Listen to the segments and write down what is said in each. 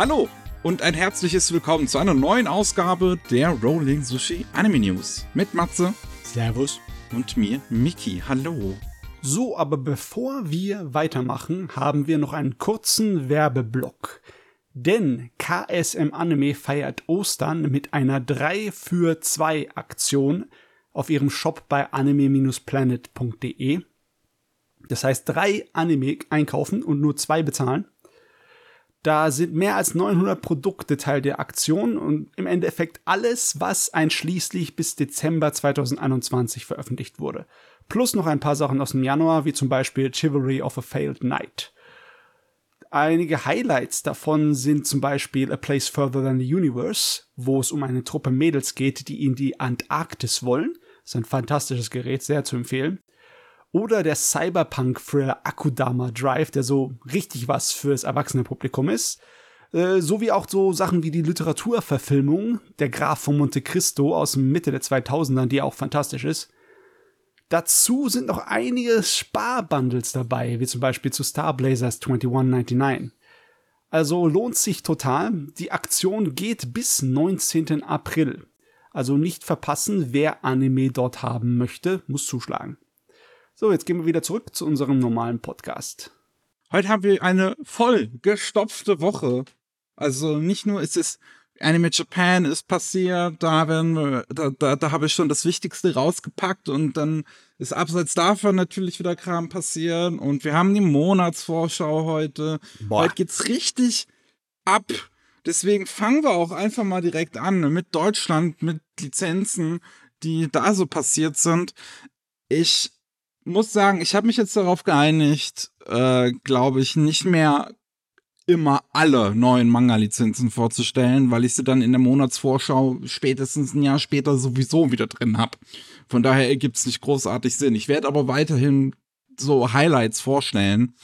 Hallo und ein herzliches Willkommen zu einer neuen Ausgabe der Rolling Sushi Anime News mit Matze Servus. und mir, Miki. Hallo. So, aber bevor wir weitermachen, haben wir noch einen kurzen Werbeblock. Denn KSM Anime feiert Ostern mit einer 3 für 2 Aktion auf ihrem Shop bei anime-planet.de. Das heißt, drei Anime einkaufen und nur zwei bezahlen. Da sind mehr als 900 Produkte Teil der Aktion und im Endeffekt alles, was einschließlich bis Dezember 2021 veröffentlicht wurde. Plus noch ein paar Sachen aus dem Januar, wie zum Beispiel Chivalry of a Failed Knight. Einige Highlights davon sind zum Beispiel A Place Further Than the Universe, wo es um eine Truppe Mädels geht, die in die Antarktis wollen. Das ist ein fantastisches Gerät, sehr zu empfehlen. Oder der Cyberpunk-Thriller Akudama Drive, der so richtig was fürs erwachsene Publikum ist. Äh, sowie auch so Sachen wie die Literaturverfilmung Der Graf von Monte Cristo aus Mitte der 2000er, die auch fantastisch ist. Dazu sind noch einige Sparbundles dabei, wie zum Beispiel zu Star Blazers 2199. Also lohnt sich total. Die Aktion geht bis 19. April. Also nicht verpassen, wer Anime dort haben möchte, muss zuschlagen. So, jetzt gehen wir wieder zurück zu unserem normalen Podcast. Heute haben wir eine voll gestopfte Woche. Also nicht nur ist es Anime Japan ist passiert, da wir, da, da, da habe ich schon das Wichtigste rausgepackt und dann ist abseits davon natürlich wieder Kram passiert und wir haben die Monatsvorschau heute. Boah. Heute geht's richtig ab. Deswegen fangen wir auch einfach mal direkt an mit Deutschland, mit Lizenzen, die da so passiert sind. Ich muss sagen, ich habe mich jetzt darauf geeinigt, äh, glaube ich, nicht mehr immer alle neuen Manga-Lizenzen vorzustellen, weil ich sie dann in der Monatsvorschau spätestens ein Jahr später sowieso wieder drin habe. Von daher ergibt es nicht großartig Sinn. Ich werde aber weiterhin so Highlights vorstellen.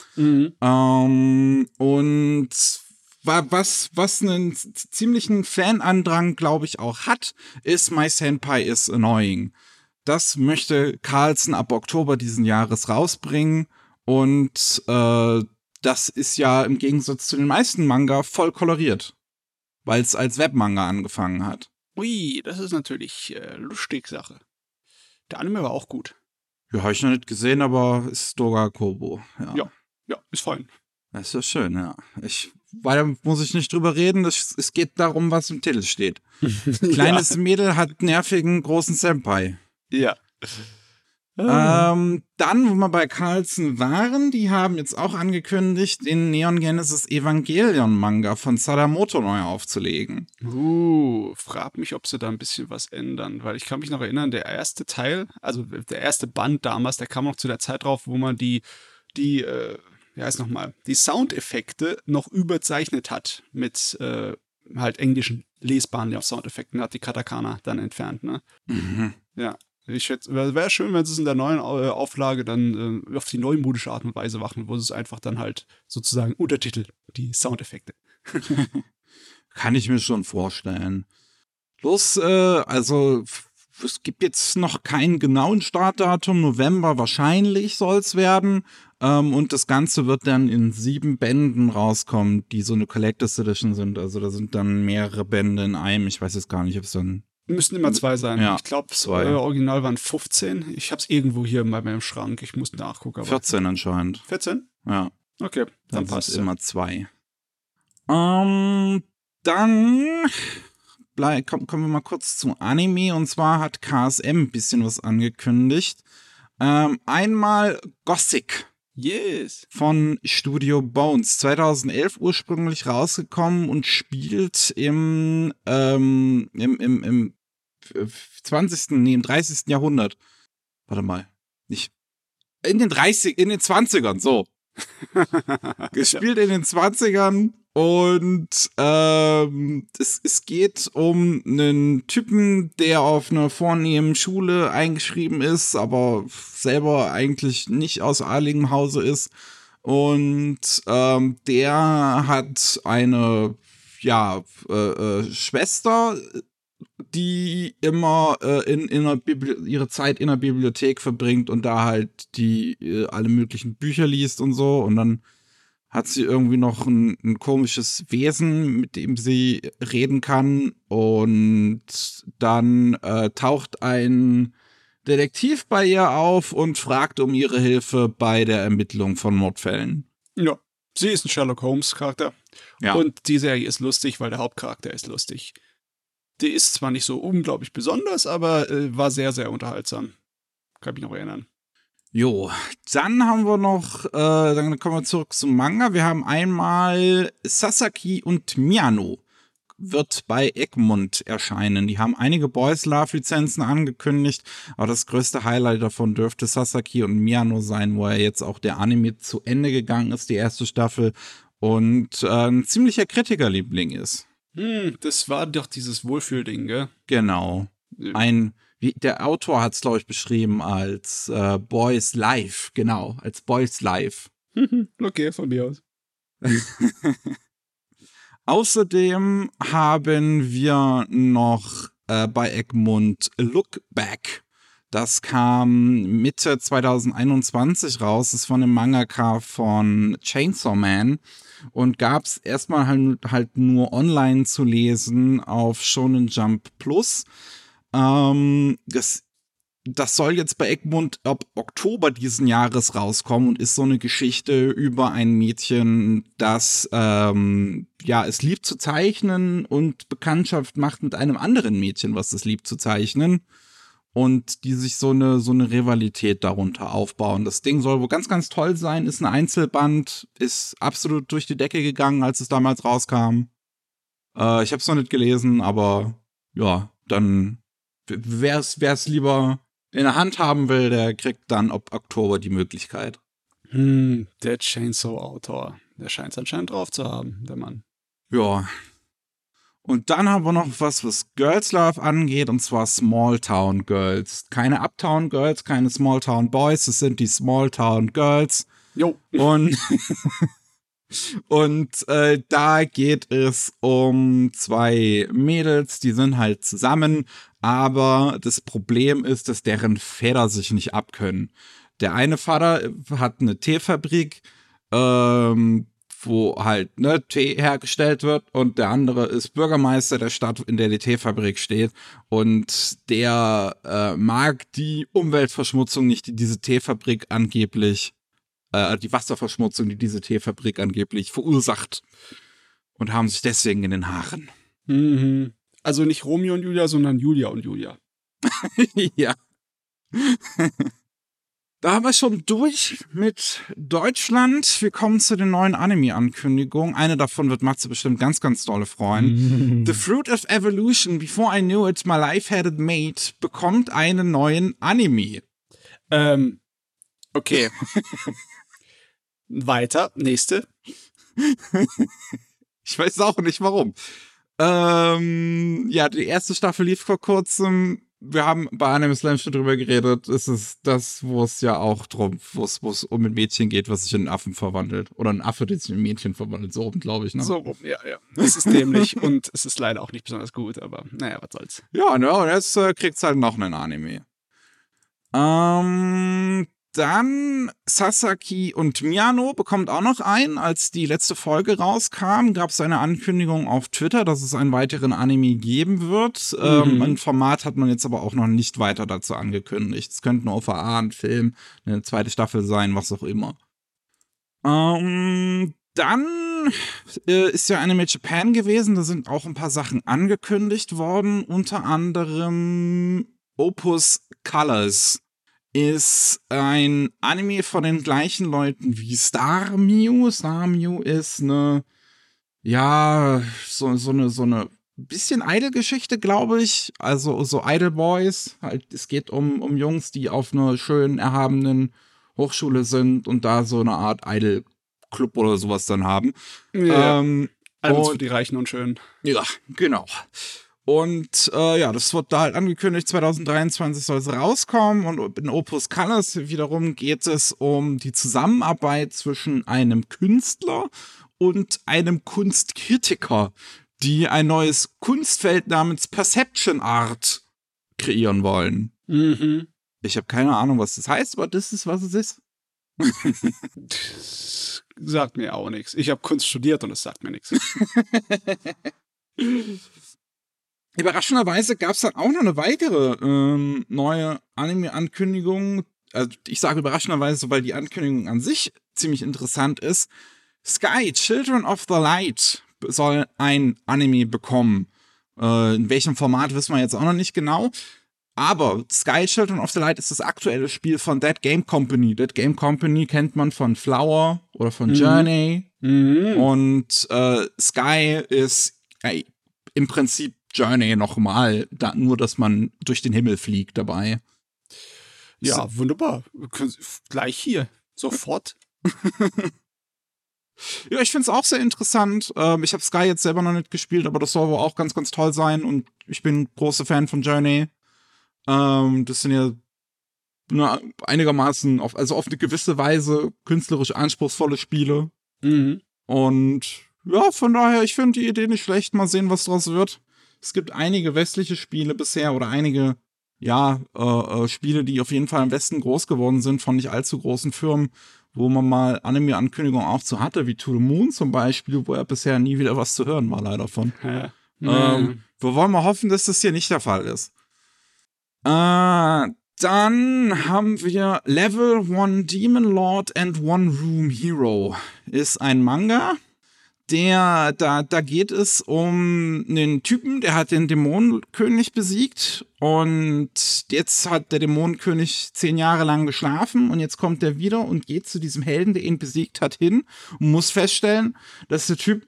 Ähm, und wa- was, was einen ziemlichen Fanandrang, glaube ich, auch hat, ist My Senpai is Annoying. Das möchte Carlsen ab Oktober diesen Jahres rausbringen. Und äh, das ist ja im Gegensatz zu den meisten Manga voll koloriert. Weil es als Webmanga angefangen hat. Ui, das ist natürlich äh, lustig Sache. Der Anime war auch gut. Ja, habe ich noch nicht gesehen, aber ist Doga Kobo. Ja. Ja. Ja, ist fein. Das ist ja schön, ja. Ich, weiter muss ich nicht drüber reden. Es, es geht darum, was im Titel steht. Kleines Mädel hat nervigen großen Senpai. Ja. Ähm, dann, wo wir bei Carlsen waren, die haben jetzt auch angekündigt, den Neon Genesis Evangelion Manga von Sadamoto neu aufzulegen. Uh, frag mich, ob sie da ein bisschen was ändern, weil ich kann mich noch erinnern, der erste Teil, also der erste Band damals, der kam noch zu der Zeit drauf, wo man die, die, äh, wie heißt nochmal, die Soundeffekte noch überzeichnet hat mit äh, halt englischen lesbaren Soundeffekten, hat die Katakana dann entfernt, ne? Mhm. Ja. Ich schätze, wäre wär schön, wenn sie es in der neuen äh, Auflage dann äh, auf die neumodische Art und Weise machen, wo sie es einfach dann halt sozusagen Untertitel, die Soundeffekte. Kann ich mir schon vorstellen. Bloß, äh, also es gibt jetzt noch keinen genauen Startdatum. November wahrscheinlich soll es werden. Ähm, und das Ganze wird dann in sieben Bänden rauskommen, die so eine Collectors Edition sind. Also da sind dann mehrere Bände in einem. Ich weiß jetzt gar nicht, ob es dann. Müssen immer zwei sein. Ja, ich glaube, zwei. äh, original waren 15. Ich habe es irgendwo hier bei meinem Schrank. Ich muss nachgucken. Aber 14 anscheinend. 14? Ja. Okay, dann Dann passt ja. immer zwei. Ähm, dann blei- komm, kommen wir mal kurz zu Anime. Und zwar hat KSM ein bisschen was angekündigt. Ähm, einmal Gothic Yes. von Studio Bones. 2011 ursprünglich rausgekommen und spielt im, ähm, im, im, im 20., nee, im 30. Jahrhundert. Warte mal. Nicht. In den 30, in den 20ern, so. gespielt in den 20ern und ähm, es, es geht um einen Typen, der auf einer vornehmen Schule eingeschrieben ist, aber selber eigentlich nicht aus adligem Hause ist. Und ähm, der hat eine ja, äh, äh, Schwester, die immer äh, in, in einer Bibli ihre Zeit in der Bibliothek verbringt und da halt die äh, alle möglichen Bücher liest und so. Und dann hat sie irgendwie noch ein, ein, komisches Wesen, mit dem sie reden kann. Und dann äh, taucht ein Detektiv bei ihr auf und fragt um ihre Hilfe bei der Ermittlung von Mordfällen. Ja, sie ist ein Sherlock Holmes-Charakter. Ja. Und die Serie ist lustig, weil der Hauptcharakter ist lustig. Die ist zwar nicht so unglaublich besonders, aber äh, war sehr, sehr unterhaltsam. Kann mich noch erinnern. Jo, dann haben wir noch, äh, dann kommen wir zurück zum Manga. Wir haben einmal Sasaki und Miano wird bei Egmont erscheinen. Die haben einige Boys Love Lizenzen angekündigt, aber das größte Highlight davon dürfte Sasaki und Miano sein, wo er jetzt auch der Anime zu Ende gegangen ist, die erste Staffel und äh, ein ziemlicher Kritikerliebling ist. Hm, das war doch dieses Wohlfühlding, gell? Genau. Ein wie der Autor hat es, glaube ich, beschrieben als äh, Boys Life, genau, als Boys Life. okay, von mir aus. Außerdem haben wir noch äh, bei Egmont Look Back. Das kam Mitte 2021 raus. Das ist von dem Mangaka von Chainsaw Man und gab es erstmal halt, halt nur online zu lesen auf Shonen Jump Plus. Ähm, das, das soll jetzt bei Egmont ab Oktober diesen Jahres rauskommen und ist so eine Geschichte über ein Mädchen, das ähm, ja es liebt zu zeichnen und Bekanntschaft macht mit einem anderen Mädchen, was es liebt zu zeichnen und die sich so eine so eine Rivalität darunter aufbauen. Das Ding soll wohl ganz ganz toll sein, ist ein Einzelband, ist absolut durch die Decke gegangen, als es damals rauskam. Äh, ich habe es noch nicht gelesen, aber ja, dann wer es lieber in der Hand haben will, der kriegt dann ab Oktober die Möglichkeit. Hm, der Chainsaw-Autor. Der scheint es anscheinend drauf zu haben, der Mann. Ja. Und dann haben wir noch was, was Girls Love angeht, und zwar Small Town Girls. Keine Uptown Girls, keine Small Town Boys, es sind die Small Town Girls. Jo. Und Und äh, da geht es um zwei Mädels, die sind halt zusammen, aber das Problem ist, dass deren Väter sich nicht abkönnen. Der eine Vater hat eine Teefabrik, ähm, wo halt ne, Tee hergestellt wird und der andere ist Bürgermeister der Stadt, in der die Teefabrik steht und der äh, mag die Umweltverschmutzung nicht, die diese Teefabrik angeblich äh, die Wasserverschmutzung, die diese Teefabrik angeblich verursacht. Und haben sich deswegen in den Haaren. Mhm. Also nicht Romeo und Julia, sondern Julia und Julia. ja. Da haben wir schon durch mit Deutschland. Wir kommen zu den neuen Anime-Ankündigungen. Eine davon wird Matze bestimmt ganz, ganz dolle freuen. The Fruit of Evolution, Before I Knew It, My Life Had It Made, bekommt einen neuen Anime. Ähm, okay. Weiter, nächste. ich weiß auch nicht warum. Ähm, ja, die erste Staffel lief vor kurzem. Wir haben bei Anime Slam schon drüber geredet. Es ist das, wo es ja auch drum, wo es, es um ein Mädchen geht, was sich in einen Affen verwandelt. Oder ein Affe, der sich in ein Mädchen verwandelt. So rum, glaube ich, ne? So rum, ja, ja. Es ist dämlich und es ist leider auch nicht besonders gut, aber naja, was soll's. Ja, ne, und jetzt äh, kriegt's halt noch einen Anime. Ähm, dann Sasaki und Miano bekommt auch noch ein. Als die letzte Folge rauskam, gab es eine Ankündigung auf Twitter, dass es einen weiteren Anime geben wird. Ähm, mhm. Ähm, ein Format hat man jetzt aber auch noch nicht weiter dazu angekündigt. Es könnte eine OVA, ein Film, eine zweite Staffel sein, was auch immer. Ähm, dann äh, ist ja Anime Japan gewesen. Da sind auch ein paar Sachen angekündigt worden. Unter anderem Opus Colors ist ein Anime von den gleichen Leuten wie Star Mew. Star Mew ist eine, ja, so, so eine, so eine bisschen Idol-Geschichte, glaube ich. Also so Idol Boys. Halt, es geht um, um Jungs, die auf einer schönen, erhabenen Hochschule sind und da so eine Art Idol-Club oder sowas dann haben. Ja. Ähm, Alles für die Reichen und Schönen. Ja, genau. Und äh, ja, das wird da halt angekündigt, 2023 soll es rauskommen. Und in Opus Colors wiederum geht es um die Zusammenarbeit zwischen einem Künstler und einem Kunstkritiker, die ein neues Kunstfeld namens Perception Art kreieren wollen. Mhm. Ich habe keine Ahnung, was das heißt, aber das ist, was es ist. sagt mir auch nichts. Ich habe Kunst studiert und es sagt mir nichts. Überraschenderweise gab es dann auch noch eine weitere ähm, neue Anime-Ankündigung. Also ich sage überraschenderweise, weil die Ankündigung an sich ziemlich interessant ist. Sky, Children of the Light soll ein Anime bekommen. Äh, in welchem Format wissen wir jetzt auch noch nicht genau. Aber Sky Children of the Light ist das aktuelle Spiel von Dead Game Company. Dead Game Company kennt man von Flower oder von mhm. Journey. Mhm. Und äh, Sky ist äh, im Prinzip Journey nochmal, da, nur dass man durch den Himmel fliegt dabei. Ja, so. wunderbar. Gleich hier. Sofort. ja, ich finde es auch sehr interessant. Ähm, ich habe Sky jetzt selber noch nicht gespielt, aber das soll wohl auch ganz, ganz toll sein. Und ich bin großer Fan von Journey. Ähm, das sind ja na, einigermaßen, auf, also auf eine gewisse Weise künstlerisch anspruchsvolle Spiele. Mhm. Und ja, von daher, ich finde die Idee nicht schlecht. Mal sehen, was draus wird. Es gibt einige westliche Spiele bisher oder einige, ja, äh, äh, Spiele, die auf jeden Fall im Westen groß geworden sind von nicht allzu großen Firmen, wo man mal Anime-Ankündigungen auch zu hatte, wie To the Moon zum Beispiel, wo ja bisher nie wieder was zu hören war, leider von. Ja. Ähm, wir wollen mal hoffen, dass das hier nicht der Fall ist. Äh, dann haben wir Level One Demon Lord and One Room Hero. Ist ein Manga der, da, da geht es um einen Typen, der hat den Dämonenkönig besiegt und jetzt hat der Dämonenkönig zehn Jahre lang geschlafen und jetzt kommt er wieder und geht zu diesem Helden, der ihn besiegt hat, hin und muss feststellen, dass der Typ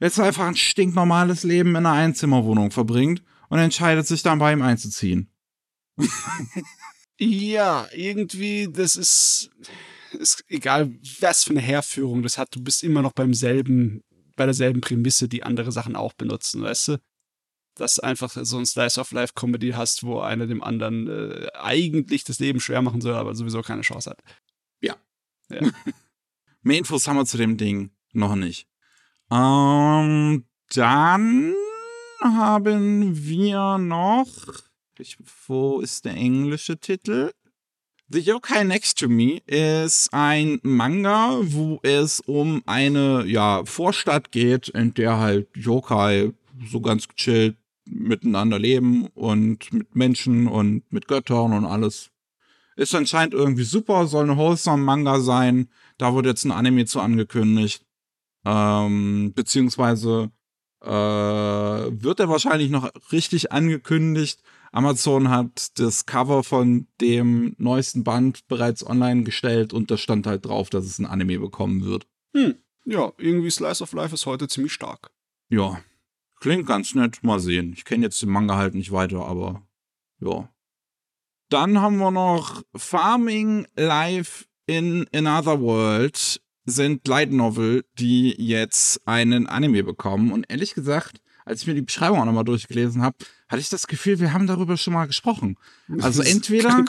jetzt einfach ein stinknormales Leben in einer Einzimmerwohnung verbringt und entscheidet sich dann bei ihm einzuziehen. ja, irgendwie, das ist, ist egal, was für eine Herführung das hat, du bist immer noch beim selben bei derselben Prämisse, die andere Sachen auch benutzen, weißt du? Dass du einfach so ein Slice-of-Life-Comedy hast, wo einer dem anderen äh, eigentlich das Leben schwer machen soll, aber sowieso keine Chance hat. Ja. ja. Mehr Infos haben wir zu dem Ding noch nicht. Ähm, dann haben wir noch. Ich, wo ist der englische Titel? The Yokai Next to Me ist ein Manga, wo es um eine ja, Vorstadt geht, in der halt Yokai so ganz gechillt miteinander leben und mit Menschen und mit Göttern und alles. Ist anscheinend irgendwie super, soll ein wholesome Manga sein. Da wurde jetzt ein Anime zu angekündigt. Ähm, beziehungsweise äh, wird er wahrscheinlich noch richtig angekündigt, Amazon hat das Cover von dem neuesten Band bereits online gestellt und da stand halt drauf, dass es ein Anime bekommen wird. Hm. Ja, irgendwie Slice of Life ist heute ziemlich stark. Ja. Klingt ganz nett. Mal sehen. Ich kenne jetzt den Manga halt nicht weiter, aber ja. Dann haben wir noch Farming Life in Another World sind Light Novel, die jetzt einen Anime bekommen. Und ehrlich gesagt, als ich mir die Beschreibung auch nochmal durchgelesen habe, hatte ich das Gefühl, wir haben darüber schon mal gesprochen. Also entweder,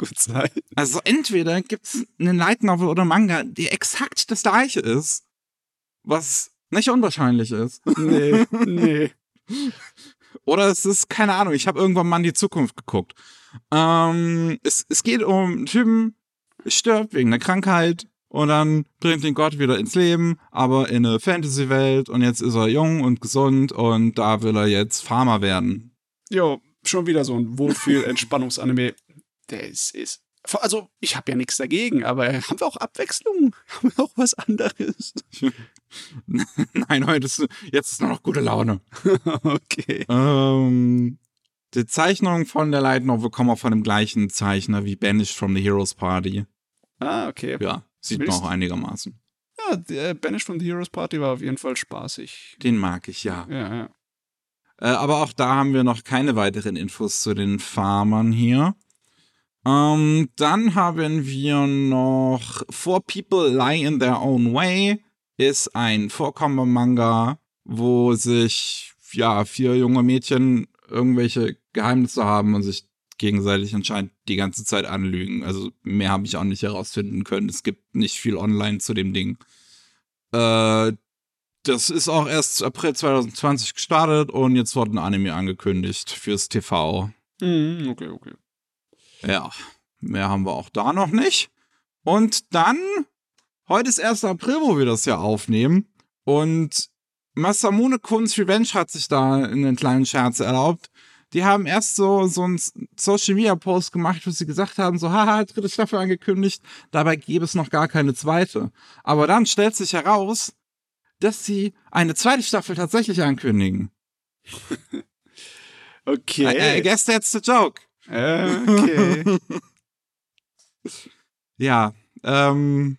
also entweder gibt's einen Light Novel oder Manga, die exakt das gleiche ist, was nicht unwahrscheinlich ist. Nee, nee. Oder es ist, keine Ahnung, ich habe irgendwann mal in die Zukunft geguckt. Ähm, es, es geht um einen Typen, stirbt wegen einer Krankheit und dann bringt ihn Gott wieder ins Leben, aber in eine Fantasy-Welt und jetzt ist er jung und gesund und da will er jetzt Farmer werden. Jo, schon wieder so ein Wohlfühl-Entspannungsanime. Der ist, ist. Also, ich habe ja nichts dagegen, aber haben wir auch Abwechslung? Haben wir auch was anderes? Nein, heute ist, jetzt ist nur noch gute Laune. okay. Ähm, die Zeichnungen von der Light Novel kommen auch von dem gleichen Zeichner wie Banished from the Heroes Party. Ah, okay. Ja. Sieht man auch einigermaßen. Ja, der Banished from the Heroes Party war auf jeden Fall spaßig. Den mag ich, ja. Ja, ja. Äh, aber auch da haben wir noch keine weiteren Infos zu den Farmern hier. Ähm, dann haben wir noch Four People Lie in Their Own Way. Ist ein Vorkommen-Manga, wo sich ja vier junge Mädchen irgendwelche Geheimnisse haben und sich gegenseitig anscheinend die ganze Zeit anlügen. Also mehr habe ich auch nicht herausfinden können. Es gibt nicht viel online zu dem Ding. Äh, das ist auch erst April 2020 gestartet und jetzt wurde ein Anime angekündigt fürs TV. Mhm, okay, okay. Ja, mehr haben wir auch da noch nicht. Und dann heute ist 1. April, wo wir das ja aufnehmen. Und Masamune Kun's Revenge hat sich da einen kleinen Scherz erlaubt. Die haben erst so, so einen Social Media Post gemacht, wo sie gesagt haben, so, haha, dritte Staffel angekündigt, dabei gäbe es noch gar keine zweite. Aber dann stellt sich heraus, dass sie eine zweite Staffel tatsächlich ankündigen. okay. I, I guess that's the joke. Okay. ja, ähm,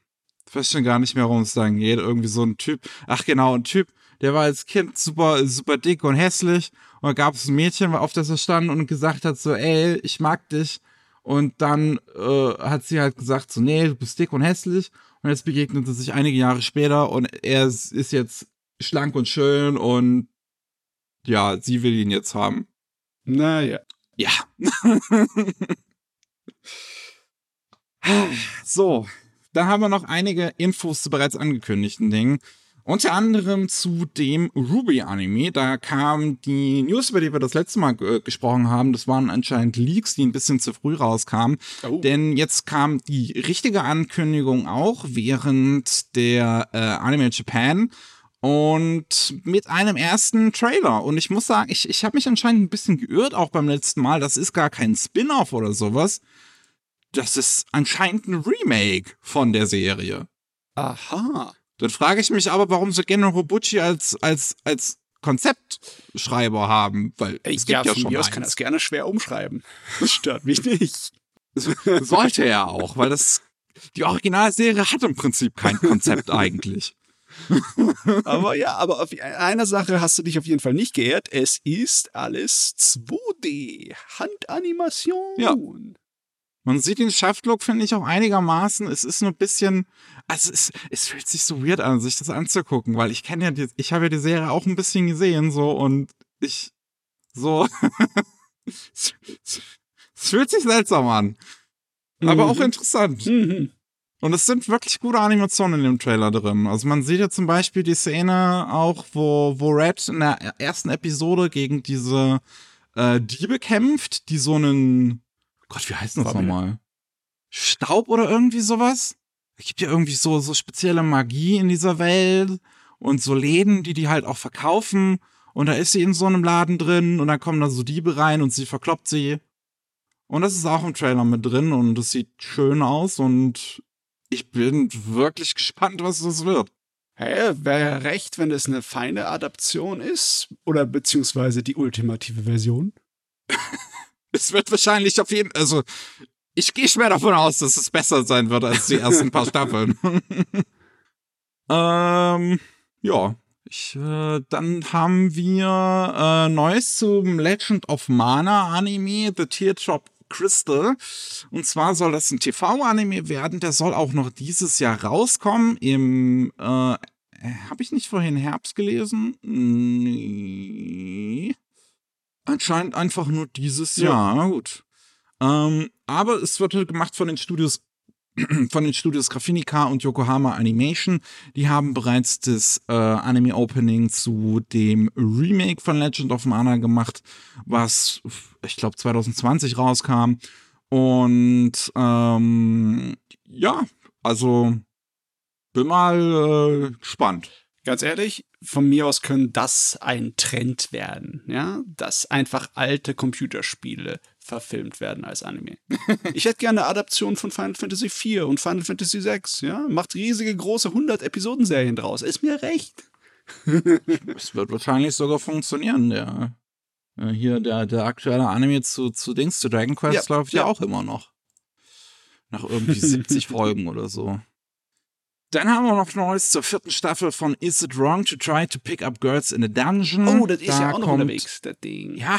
ich weiß schon gar nicht mehr, worum es dann geht. Irgendwie so ein Typ, ach genau, ein Typ, der war als Kind super, super dick und hässlich. Und da gab es ein Mädchen, auf das er stand und gesagt hat so, ey, ich mag dich. Und dann äh, hat sie halt gesagt so, nee, du bist dick und hässlich. Und jetzt begegnet sie sich einige Jahre später und er ist jetzt schlank und schön und ja, sie will ihn jetzt haben. Naja. Ja. so, dann haben wir noch einige Infos zu bereits angekündigten Dingen. Unter anderem zu dem Ruby-Anime. Da kam die News, über die wir das letzte Mal äh, gesprochen haben. Das waren anscheinend Leaks, die ein bisschen zu früh rauskamen. Oh. Denn jetzt kam die richtige Ankündigung auch während der äh, Anime Japan und mit einem ersten Trailer. Und ich muss sagen, ich, ich habe mich anscheinend ein bisschen geirrt, auch beim letzten Mal. Das ist gar kein Spin-off oder sowas. Das ist anscheinend ein Remake von der Serie. Aha. Dann frage ich mich aber, warum sie Gen Robucci als, als, als Konzeptschreiber haben, weil es ja, gibt ja schon mir aus kann das gerne schwer umschreiben. Das stört mich nicht. Sollte er auch, weil das die Originalserie hat im Prinzip kein Konzept eigentlich. aber ja, aber auf einer Sache hast du dich auf jeden Fall nicht geehrt. Es ist alles 2D. Handanimation. Ja. Man sieht den Shaft-Look, finde ich, auch einigermaßen. Es ist nur ein bisschen, also es, es fühlt sich so weird an, sich das anzugucken, weil ich kenne ja die, ich habe ja die Serie auch ein bisschen gesehen, so, und ich, so, es, fühlt sich seltsam an. Aber mhm. auch interessant. Mhm. Und es sind wirklich gute Animationen in dem Trailer drin. Also man sieht ja zum Beispiel die Szene auch, wo, wo Red in der ersten Episode gegen diese äh, Diebe kämpft, die so einen Gott, wie heißt das nochmal? Staub oder irgendwie sowas? Es gibt ja irgendwie so, so spezielle Magie in dieser Welt und so Läden, die die halt auch verkaufen. Und da ist sie in so einem Laden drin und dann kommen da so Diebe rein und sie verkloppt sie. Und das ist auch im Trailer mit drin und es sieht schön aus und ich bin wirklich gespannt, was das wird. Hä, wäre recht, wenn es eine feine Adaption ist? Oder beziehungsweise die ultimative Version? es wird wahrscheinlich auf jeden also ich gehe schwer davon aus, dass es besser sein wird als die ersten paar Staffeln. ähm, ja. Ich, äh, dann haben wir äh, Neues zum Legend of Mana Anime, The Teardrop Crystal. Und zwar soll das ein TV-Anime werden. Der soll auch noch dieses Jahr rauskommen. Im, äh, habe ich nicht vorhin Herbst gelesen? Nee. Anscheinend einfach nur dieses ja. Jahr. Na gut. Ähm, aber es wird halt gemacht von den Studios von den Studios Graphinica und Yokohama Animation. Die haben bereits das äh, Anime Opening zu dem Remake von Legend of Mana gemacht, was ich glaube 2020 rauskam. Und ähm, ja, also bin mal äh, gespannt. Ganz ehrlich, von mir aus können das ein Trend werden, ja, dass einfach alte Computerspiele verfilmt werden als Anime. ich hätte gerne eine Adaption von Final Fantasy IV und Final Fantasy VI, ja, macht riesige große 100 Episodenserien draus, ist mir recht. es wird wahrscheinlich sogar funktionieren, der äh, hier der, der aktuelle Anime zu, zu Dings, zu Dragon Quest ja, läuft ja. ja auch immer noch. Nach irgendwie 70 Folgen oder so. Dann haben wir noch Neues zur vierten Staffel von Is It Wrong to Try to Pick Up Girls in a Dungeon? Oh, das ist da ja auch noch unterwegs, das Ding. Ja,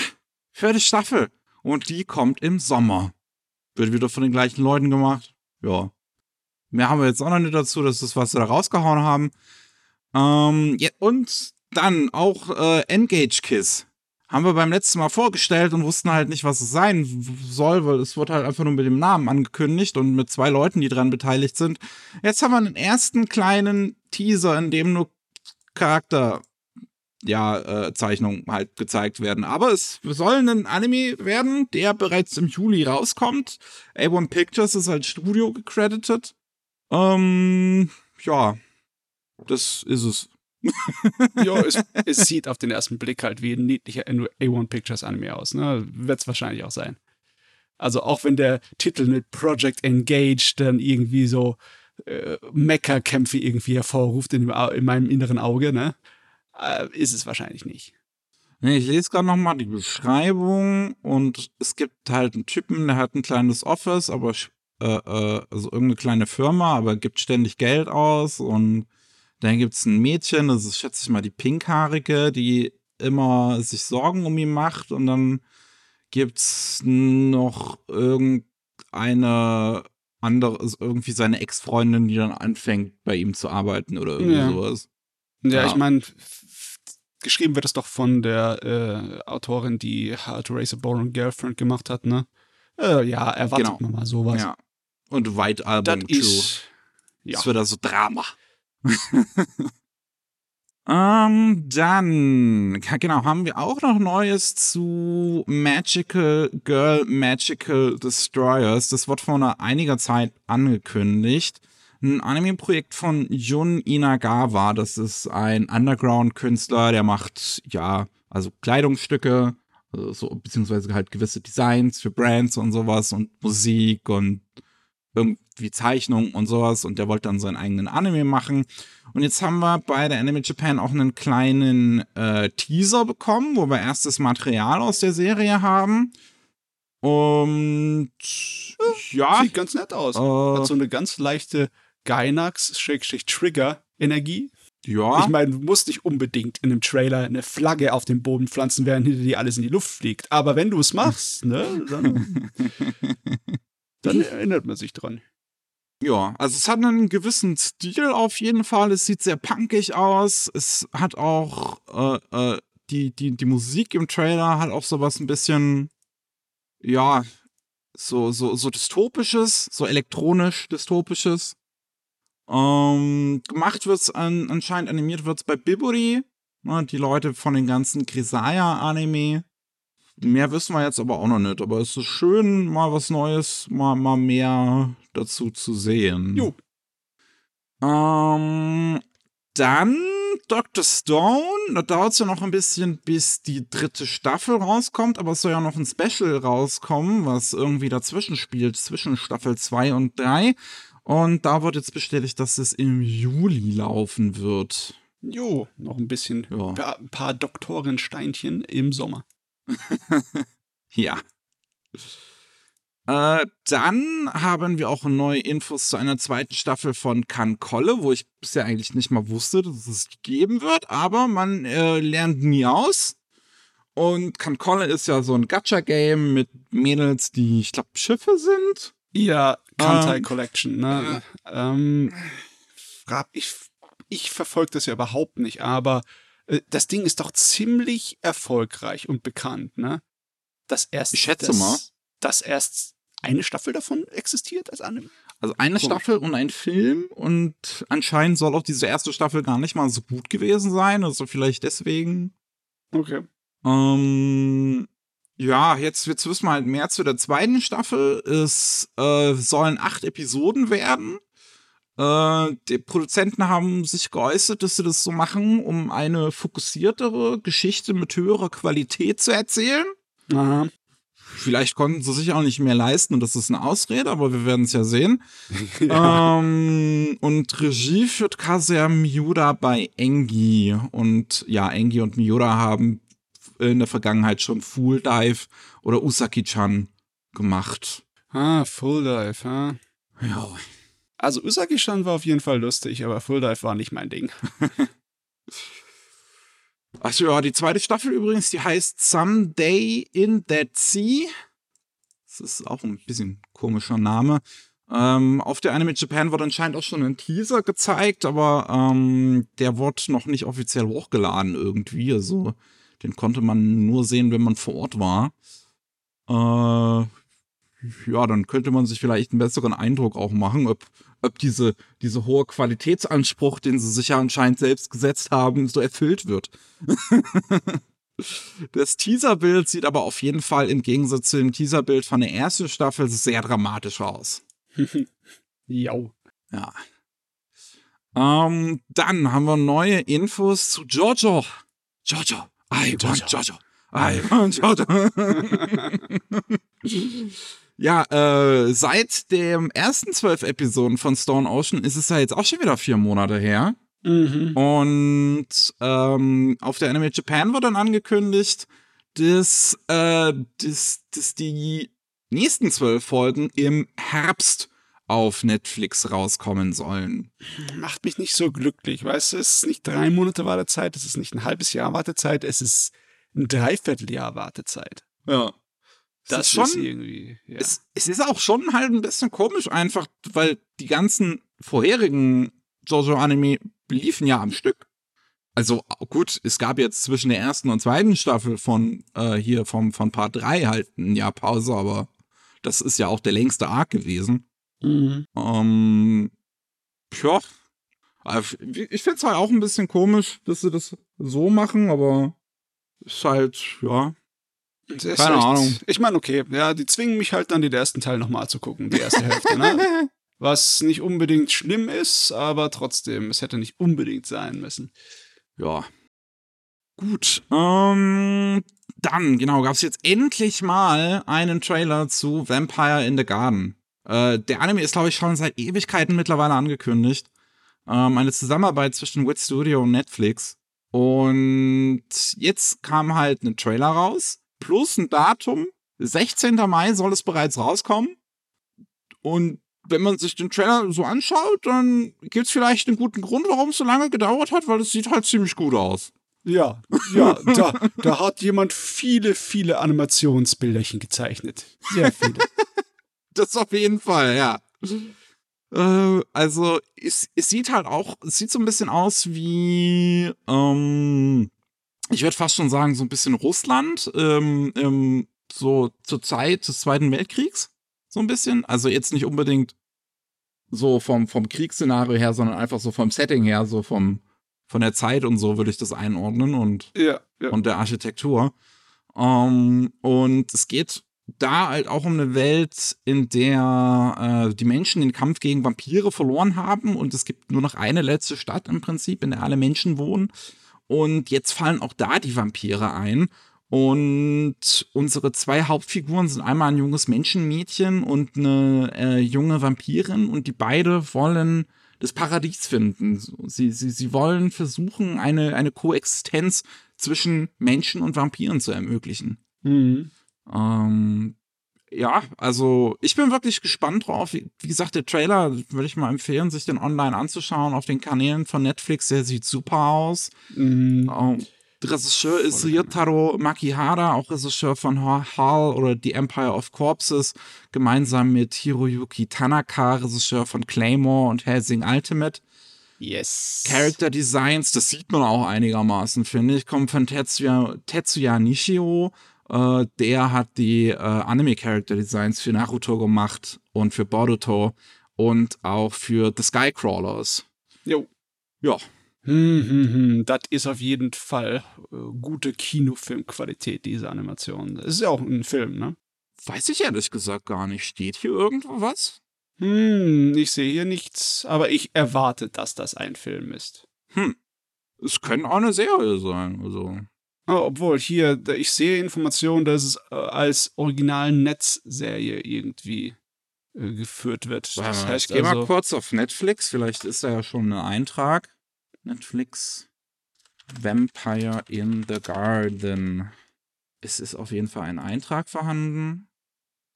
vierte Staffel. Und die kommt im Sommer. Wird wieder von den gleichen Leuten gemacht. Ja. Mehr haben wir jetzt auch noch nicht dazu, das ist, was sie da rausgehauen haben. Ähm, ja, und dann auch äh, Engage Kiss haben wir beim letzten Mal vorgestellt und wussten halt nicht, was es sein soll, weil es wurde halt einfach nur mit dem Namen angekündigt und mit zwei Leuten, die dran beteiligt sind. Jetzt haben wir einen ersten kleinen Teaser, in dem nur Charakter ja, äh, Zeichnungen halt gezeigt werden. Aber es soll ein Anime werden, der bereits im Juli rauskommt. A1 Pictures ist als Studio gecredited. Ähm, ja, das ist es. Ja, es, es, sieht auf den ersten Blick halt wie ein niedlicher A1 Pictures Anime aus. Ne? Wird es wahrscheinlich auch sein. Also auch wenn der Titel mit Project Engage dann irgendwie so äh, Mecha-Kämpfe irgendwie hervorruft in, in, meinem inneren Auge, ne? Äh, ist es wahrscheinlich nicht. Nee, ich lese gerade nochmal die Beschreibung und es gibt halt einen Typen, der hat ein kleines Office, aber äh, äh, also irgendeine kleine Firma, aber gibt ständig Geld aus und dann gibt es ein Mädchen, das ist, schätze ich mal, die Pinkhaarige, die immer sich Sorgen um ihn macht und dann gibt es noch irgendeine andere, also irgendwie seine Ex-Freundin, die dann anfängt, bei ihm zu arbeiten oder irgendwie ja. sowas. Ja, ja. ich meine, geschrieben wird es doch von der äh, Autorin, die How to Raise a Boring Girlfriend gemacht hat, ne? Äh, ja, erwartet genau. man mal sowas. Ja. Und White Album das Ist, ja. Das wird also Drama. ähm, dann, genau, haben wir auch noch Neues zu Magical Girl Magical Destroyers. Das wird vor einiger Zeit angekündigt ein Anime-Projekt von Jun Inagawa. Das ist ein Underground-Künstler, der macht, ja, also Kleidungsstücke, also so, beziehungsweise halt gewisse Designs für Brands und sowas und Musik und irgendwie Zeichnungen und sowas. Und der wollte dann seinen eigenen Anime machen. Und jetzt haben wir bei der Anime Japan auch einen kleinen äh, Teaser bekommen, wo wir erstes Material aus der Serie haben. Und ja. Sieht ganz nett aus. Äh, Hat so eine ganz leichte Gainax-Trigger-Energie. Ja. Ich meine, du musst nicht unbedingt in einem Trailer eine Flagge auf den Boden pflanzen, während hinter dir alles in die Luft fliegt. Aber wenn du es machst, ne, dann, dann erinnert man sich dran. Ja, also es hat einen gewissen Stil auf jeden Fall. Es sieht sehr punkig aus. Es hat auch äh, äh, die, die, die Musik im Trailer hat auch sowas ein bisschen, ja, so, so, so dystopisches, so elektronisch dystopisches. Ähm, gemacht wird's an, anscheinend animiert wird's bei Biburi, ne, die Leute von den ganzen Grisaya-Anime. Mehr wissen wir jetzt aber auch noch nicht. Aber es ist schön, mal was Neues, mal, mal mehr dazu zu sehen. Jo. Ähm, dann Dr. Stone. Da dauert es ja noch ein bisschen, bis die dritte Staffel rauskommt. Aber es soll ja noch ein Special rauskommen, was irgendwie dazwischen spielt, zwischen Staffel 2 und 3. Und da wird jetzt bestätigt, dass es im Juli laufen wird. Jo, noch ein bisschen. Ja. Ein paar Doktorensteinchen im Sommer. ja. Äh, dann haben wir auch neue Infos zu einer zweiten Staffel von Kankolle, wo ich bisher eigentlich nicht mal wusste, dass es geben wird, aber man äh, lernt nie aus. Und Kankolle ist ja so ein Gacha-Game mit Mädels, die, ich glaube, Schiffe sind. Ja, Kantai ähm, Collection, ne? Ähm, ich, ich verfolge das ja überhaupt nicht, aber äh, das Ding ist doch ziemlich erfolgreich und bekannt, ne? Dass erst, ich schätze das, mal, dass erst eine Staffel davon existiert als Anime. Also eine Komisch. Staffel und ein Film und anscheinend soll auch diese erste Staffel gar nicht mal so gut gewesen sein, also vielleicht deswegen. Okay. Ähm, ja, jetzt, jetzt wissen wir halt mehr zu der zweiten Staffel. Es äh, sollen acht Episoden werden. Äh, die Produzenten haben sich geäußert, dass sie das so machen, um eine fokussiertere Geschichte mit höherer Qualität zu erzählen. Aha. Vielleicht konnten sie sich auch nicht mehr leisten und das ist eine Ausrede, aber wir werden es ja sehen. ja. Ähm, und Regie führt Kazuya Miura bei Engi. Und ja, Engi und Miura haben in der Vergangenheit schon Full Dive oder Usaki-chan gemacht. Ah, Full Dive, ha? Ja. Also Usaki-chan war auf jeden Fall lustig, aber Full Dive war nicht mein Ding. Achso, ja, die zweite Staffel übrigens, die heißt Someday in That Sea. Das ist auch ein bisschen komischer Name. Ähm, auf der Anime Japan wird anscheinend auch schon ein Teaser gezeigt, aber ähm, der wird noch nicht offiziell hochgeladen irgendwie. Also den konnte man nur sehen, wenn man vor Ort war. Äh, ja, dann könnte man sich vielleicht einen besseren Eindruck auch machen, ob, ob diese, diese hohe Qualitätsanspruch, den sie sich ja anscheinend selbst gesetzt haben, so erfüllt wird. das Teaserbild sieht aber auf jeden Fall im Gegensatz zu dem Teaserbild von der ersten Staffel sehr dramatisch aus. Jau. Ja. Ähm, dann haben wir neue Infos zu Jojo. Jojo, I want Jojo. I want Jojo. ja, äh, seit dem ersten zwölf Episoden von Stone Ocean ist es ja jetzt auch schon wieder vier Monate her. Mhm. Und ähm, auf der Anime Japan wird dann angekündigt, dass, äh, dass, dass die nächsten zwölf Folgen im Herbst auf Netflix rauskommen sollen. Macht mich nicht so glücklich. Weißt du, es ist nicht drei Monate Wartezeit, es ist nicht ein halbes Jahr Wartezeit, es ist ein Dreivierteljahr Wartezeit. Ja. Das ist schon, ist irgendwie. Ja. es, es ist auch schon halt ein bisschen komisch, einfach, weil die ganzen vorherigen JoJo-Anime liefen ja am Stück. Also gut, es gab jetzt zwischen der ersten und zweiten Staffel von äh, hier vom, von Part 3 halt ein Jahr Pause, aber das ist ja auch der längste Arc gewesen. Mhm. Ähm, ja. Also, Ich finde es halt auch ein bisschen komisch, dass sie das so machen, aber ist halt, ja. Das Keine Ahnung. Ich meine, okay, ja, die zwingen mich halt dann den ersten Teil nochmal zu gucken, die erste Hälfte, ne? Was nicht unbedingt schlimm ist, aber trotzdem, es hätte nicht unbedingt sein müssen. Ja. Gut. Ähm, dann, genau, gab es jetzt endlich mal einen Trailer zu Vampire in the Garden. Äh, der Anime ist, glaube ich, schon seit Ewigkeiten mittlerweile angekündigt. Ähm, eine Zusammenarbeit zwischen Wit Studio und Netflix. Und jetzt kam halt ein Trailer raus, plus ein Datum. 16. Mai soll es bereits rauskommen. Und wenn man sich den Trailer so anschaut, dann gibt es vielleicht einen guten Grund, warum es so lange gedauert hat, weil es sieht halt ziemlich gut aus. Ja, ja, da, da hat jemand viele, viele Animationsbilderchen gezeichnet. Sehr viele. Das auf jeden Fall, ja. Äh, also, es, es sieht halt auch, es sieht so ein bisschen aus wie, ähm, ich würde fast schon sagen, so ein bisschen Russland, ähm, ähm, so zur Zeit des Zweiten Weltkriegs. So ein bisschen. Also jetzt nicht unbedingt so vom, vom Kriegsszenario her, sondern einfach so vom Setting her, so vom, von der Zeit und so würde ich das einordnen und ja, ja. und der Architektur. Ähm, und es geht da halt auch um eine Welt, in der äh, die Menschen den Kampf gegen Vampire verloren haben und es gibt nur noch eine letzte Stadt im Prinzip, in der alle Menschen wohnen. Und jetzt fallen auch da die Vampire ein. Und unsere zwei Hauptfiguren sind einmal ein junges Menschenmädchen und eine äh, junge Vampirin und die beide wollen das Paradies finden. Sie, sie, sie wollen versuchen, eine, eine Koexistenz zwischen Menschen und Vampiren zu ermöglichen. Mhm. Ähm, ja, also ich bin wirklich gespannt drauf. Wie, wie gesagt, der Trailer würde ich mal empfehlen, sich den online anzuschauen auf den Kanälen von Netflix. Der sieht super aus. Mhm. Der Regisseur ist Ryotaro Makihara, auch Regisseur von Hall oder The Empire of Corpses, gemeinsam mit Hiroyuki Tanaka, Regisseur von Claymore und Helsing Ultimate. Yes. Character Designs, das sieht man auch einigermaßen, finde ich, kommen von Tetsuya, Tetsuya Nishio. Äh, der hat die äh, Anime Character Designs für Naruto gemacht und für Boruto und auch für The Skycrawlers. Jo. Ja, Hm, hm, hm. Das ist auf jeden Fall äh, gute Kinofilmqualität, diese Animation. Das ist ja auch ein Film, ne? weiß ich ehrlich gesagt gar nicht. Steht hier irgendwo was? Hm, ich sehe hier nichts, aber ich erwarte, dass das ein Film ist. Hm. Es könnte auch eine Serie sein. Also. Oh, obwohl, hier, ich sehe Informationen, dass es äh, als Original-Netzserie irgendwie äh, geführt wird. Warte Das mal, heißt ich gehe mal also, kurz auf Netflix. Vielleicht ist da ja schon ein Eintrag. Netflix Vampire in the Garden. Es ist auf jeden Fall ein Eintrag vorhanden.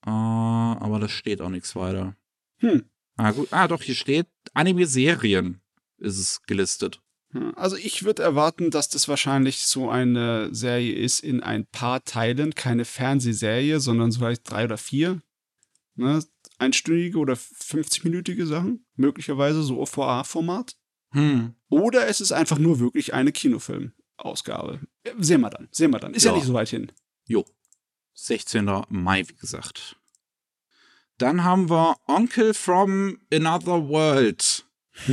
Äh, aber da steht auch nichts weiter. hm, Ah, gut. Ah, doch, hier steht Anime-Serien ist es gelistet. Also ich würde erwarten, dass das wahrscheinlich so eine Serie ist in ein paar Teilen, keine Fernsehserie, sondern so vielleicht drei oder vier. Ne? Einstündige oder 50-minütige Sachen, möglicherweise so OVA-Format. Hm. Oder es ist einfach nur wirklich eine Kinofilm-Ausgabe. Sehen wir dann, sehen wir dann. Ist ja, Ja. nicht so weit hin. Jo. 16. Mai, wie gesagt. Dann haben wir Onkel from Another World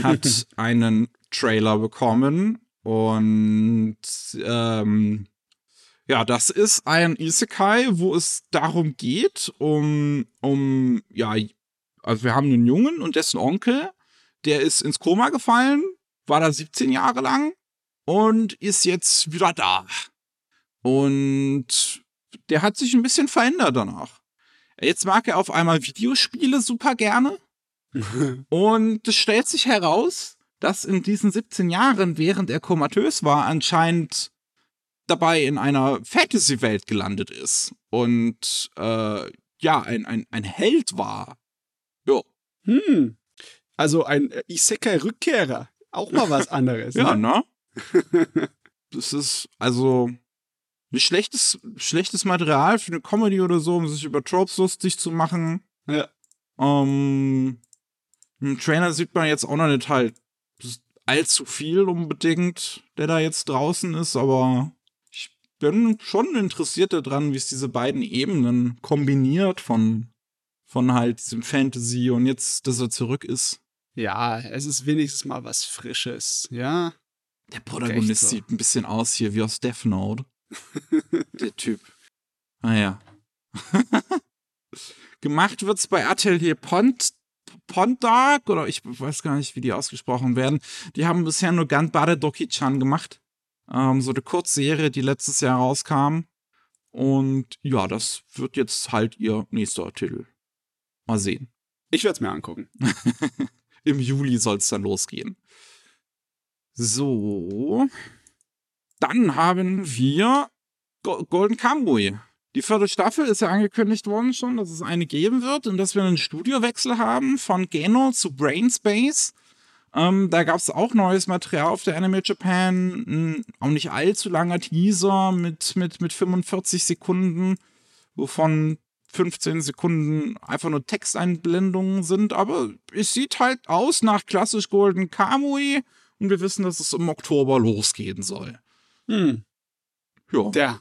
hat einen Trailer bekommen und ähm, ja, das ist ein Isekai, wo es darum geht, um, um, ja, also wir haben einen Jungen und dessen Onkel, der ist ins Koma gefallen war da 17 Jahre lang und ist jetzt wieder da. Und der hat sich ein bisschen verändert danach. Jetzt mag er auf einmal Videospiele super gerne. und es stellt sich heraus, dass in diesen 17 Jahren, während er komatös war, anscheinend dabei in einer Fantasy-Welt gelandet ist. Und äh, ja, ein, ein, ein Held war. Ja. Hm. Also ein Isekai-Rückkehrer. Auch mal was anderes. ja, ne? ne? das ist also nicht schlechtes, schlechtes Material für eine Comedy oder so, um sich über Tropes lustig zu machen. Ja. Ähm, Im Trainer sieht man jetzt auch noch nicht halt allzu viel unbedingt, der da jetzt draußen ist, aber ich bin schon interessiert daran, wie es diese beiden Ebenen kombiniert von, von halt diesem Fantasy und jetzt, dass er zurück ist. Ja, es ist wenigstens mal was Frisches, ja. Der Protagonist so. sieht ein bisschen aus hier wie aus Death Note. Der Typ. Naja. Ah, Gemacht wird's bei Atelier Pont, Pontark, oder ich weiß gar nicht, wie die ausgesprochen werden. Die haben bisher nur Ganbare Doki-chan gemacht. Ähm, so eine Kurzserie, die letztes Jahr rauskam. Und ja, das wird jetzt halt ihr nächster Titel. Mal sehen. Ich werde es mir angucken. Im Juli soll es dann losgehen. So. Dann haben wir Golden Kamuy. Die vierte Staffel ist ja angekündigt worden schon, dass es eine geben wird und dass wir einen Studiowechsel haben von Geno zu Brainspace. Ähm, da gab es auch neues Material auf der Anime Japan. Ein auch nicht allzu langer Teaser mit, mit, mit 45 Sekunden, wovon 15 Sekunden einfach nur Texteinblendungen sind. Aber es sieht halt aus nach klassisch Golden Kamui und wir wissen, dass es im Oktober losgehen soll. Hm. Ja. Der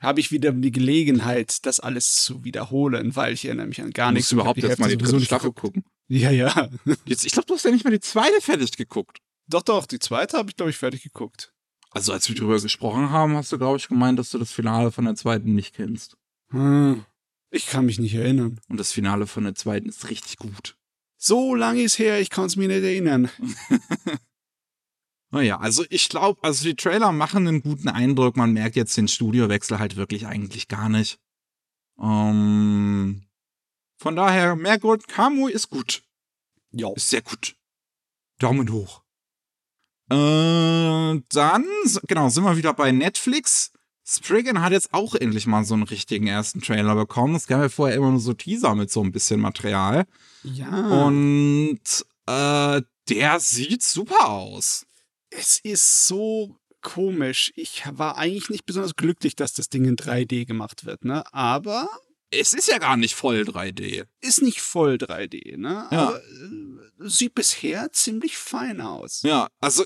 habe ich wieder die Gelegenheit, das alles zu wiederholen, weil ich erinnere mich an gar nichts. Du überhaupt jetzt mal die dritte Staffel gucken? Ja, ja. Jetzt, ich glaube, du hast ja nicht mal die zweite fertig geguckt. Doch, doch, die zweite habe ich, glaube ich, fertig geguckt. Also, als wir darüber gesprochen haben, hast du, glaube ich, gemeint, dass du das Finale von der zweiten nicht kennst. Hm. Ich kann mich nicht erinnern. Und das Finale von der zweiten ist richtig gut. So lange ist her, ich kann es mir nicht erinnern. Naja, also ich glaube, also die Trailer machen einen guten Eindruck. Man merkt jetzt den Studiowechsel halt wirklich eigentlich gar nicht. Ähm, von daher, mehr Gold Kamu ist gut. Ja. Ist sehr gut. Daumen hoch. Äh, dann, genau, sind wir wieder bei Netflix. Spriggan hat jetzt auch endlich mal so einen richtigen ersten Trailer bekommen. Es gab ja vorher immer nur so Teaser mit so ein bisschen Material. Ja. Und äh, der sieht super aus es ist so komisch. Ich war eigentlich nicht besonders glücklich, dass das Ding in 3D gemacht wird, ne? Aber. Es ist ja gar nicht voll 3D. Ist nicht voll 3D, ne? Ja. Aber äh, sieht bisher ziemlich fein aus. Ja, also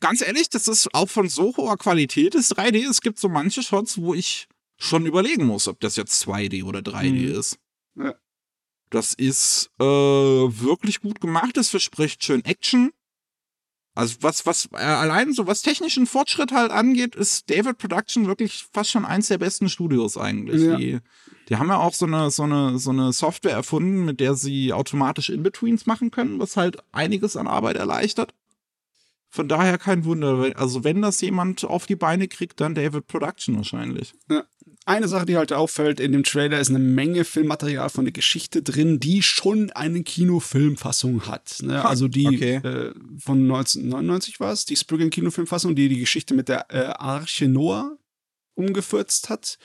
ganz ehrlich, das ist auch von so hoher Qualität ist 3D. Es gibt so manche Shots, wo ich schon überlegen muss, ob das jetzt 2D oder 3D mhm. ist. Ja. Das ist äh, wirklich gut gemacht. Es verspricht schön Action. Also was, was äh, allein so was technischen Fortschritt halt angeht, ist David Production wirklich fast schon eins der besten Studios eigentlich. Ja. Die, die haben ja auch so eine, so, eine, so eine Software erfunden, mit der sie automatisch In-Betweens machen können, was halt einiges an Arbeit erleichtert. Von daher kein Wunder. Also wenn das jemand auf die Beine kriegt, dann David Production wahrscheinlich. Ja. Eine Sache, die halt auffällt, in dem Trailer ist eine Menge Filmmaterial von der Geschichte drin, die schon eine Kinofilmfassung hat. Ne? Also die okay. äh, von 1999 war es, die Spriggan Kinofilmfassung, die die Geschichte mit der äh, Arche Noah umgefürzt hat.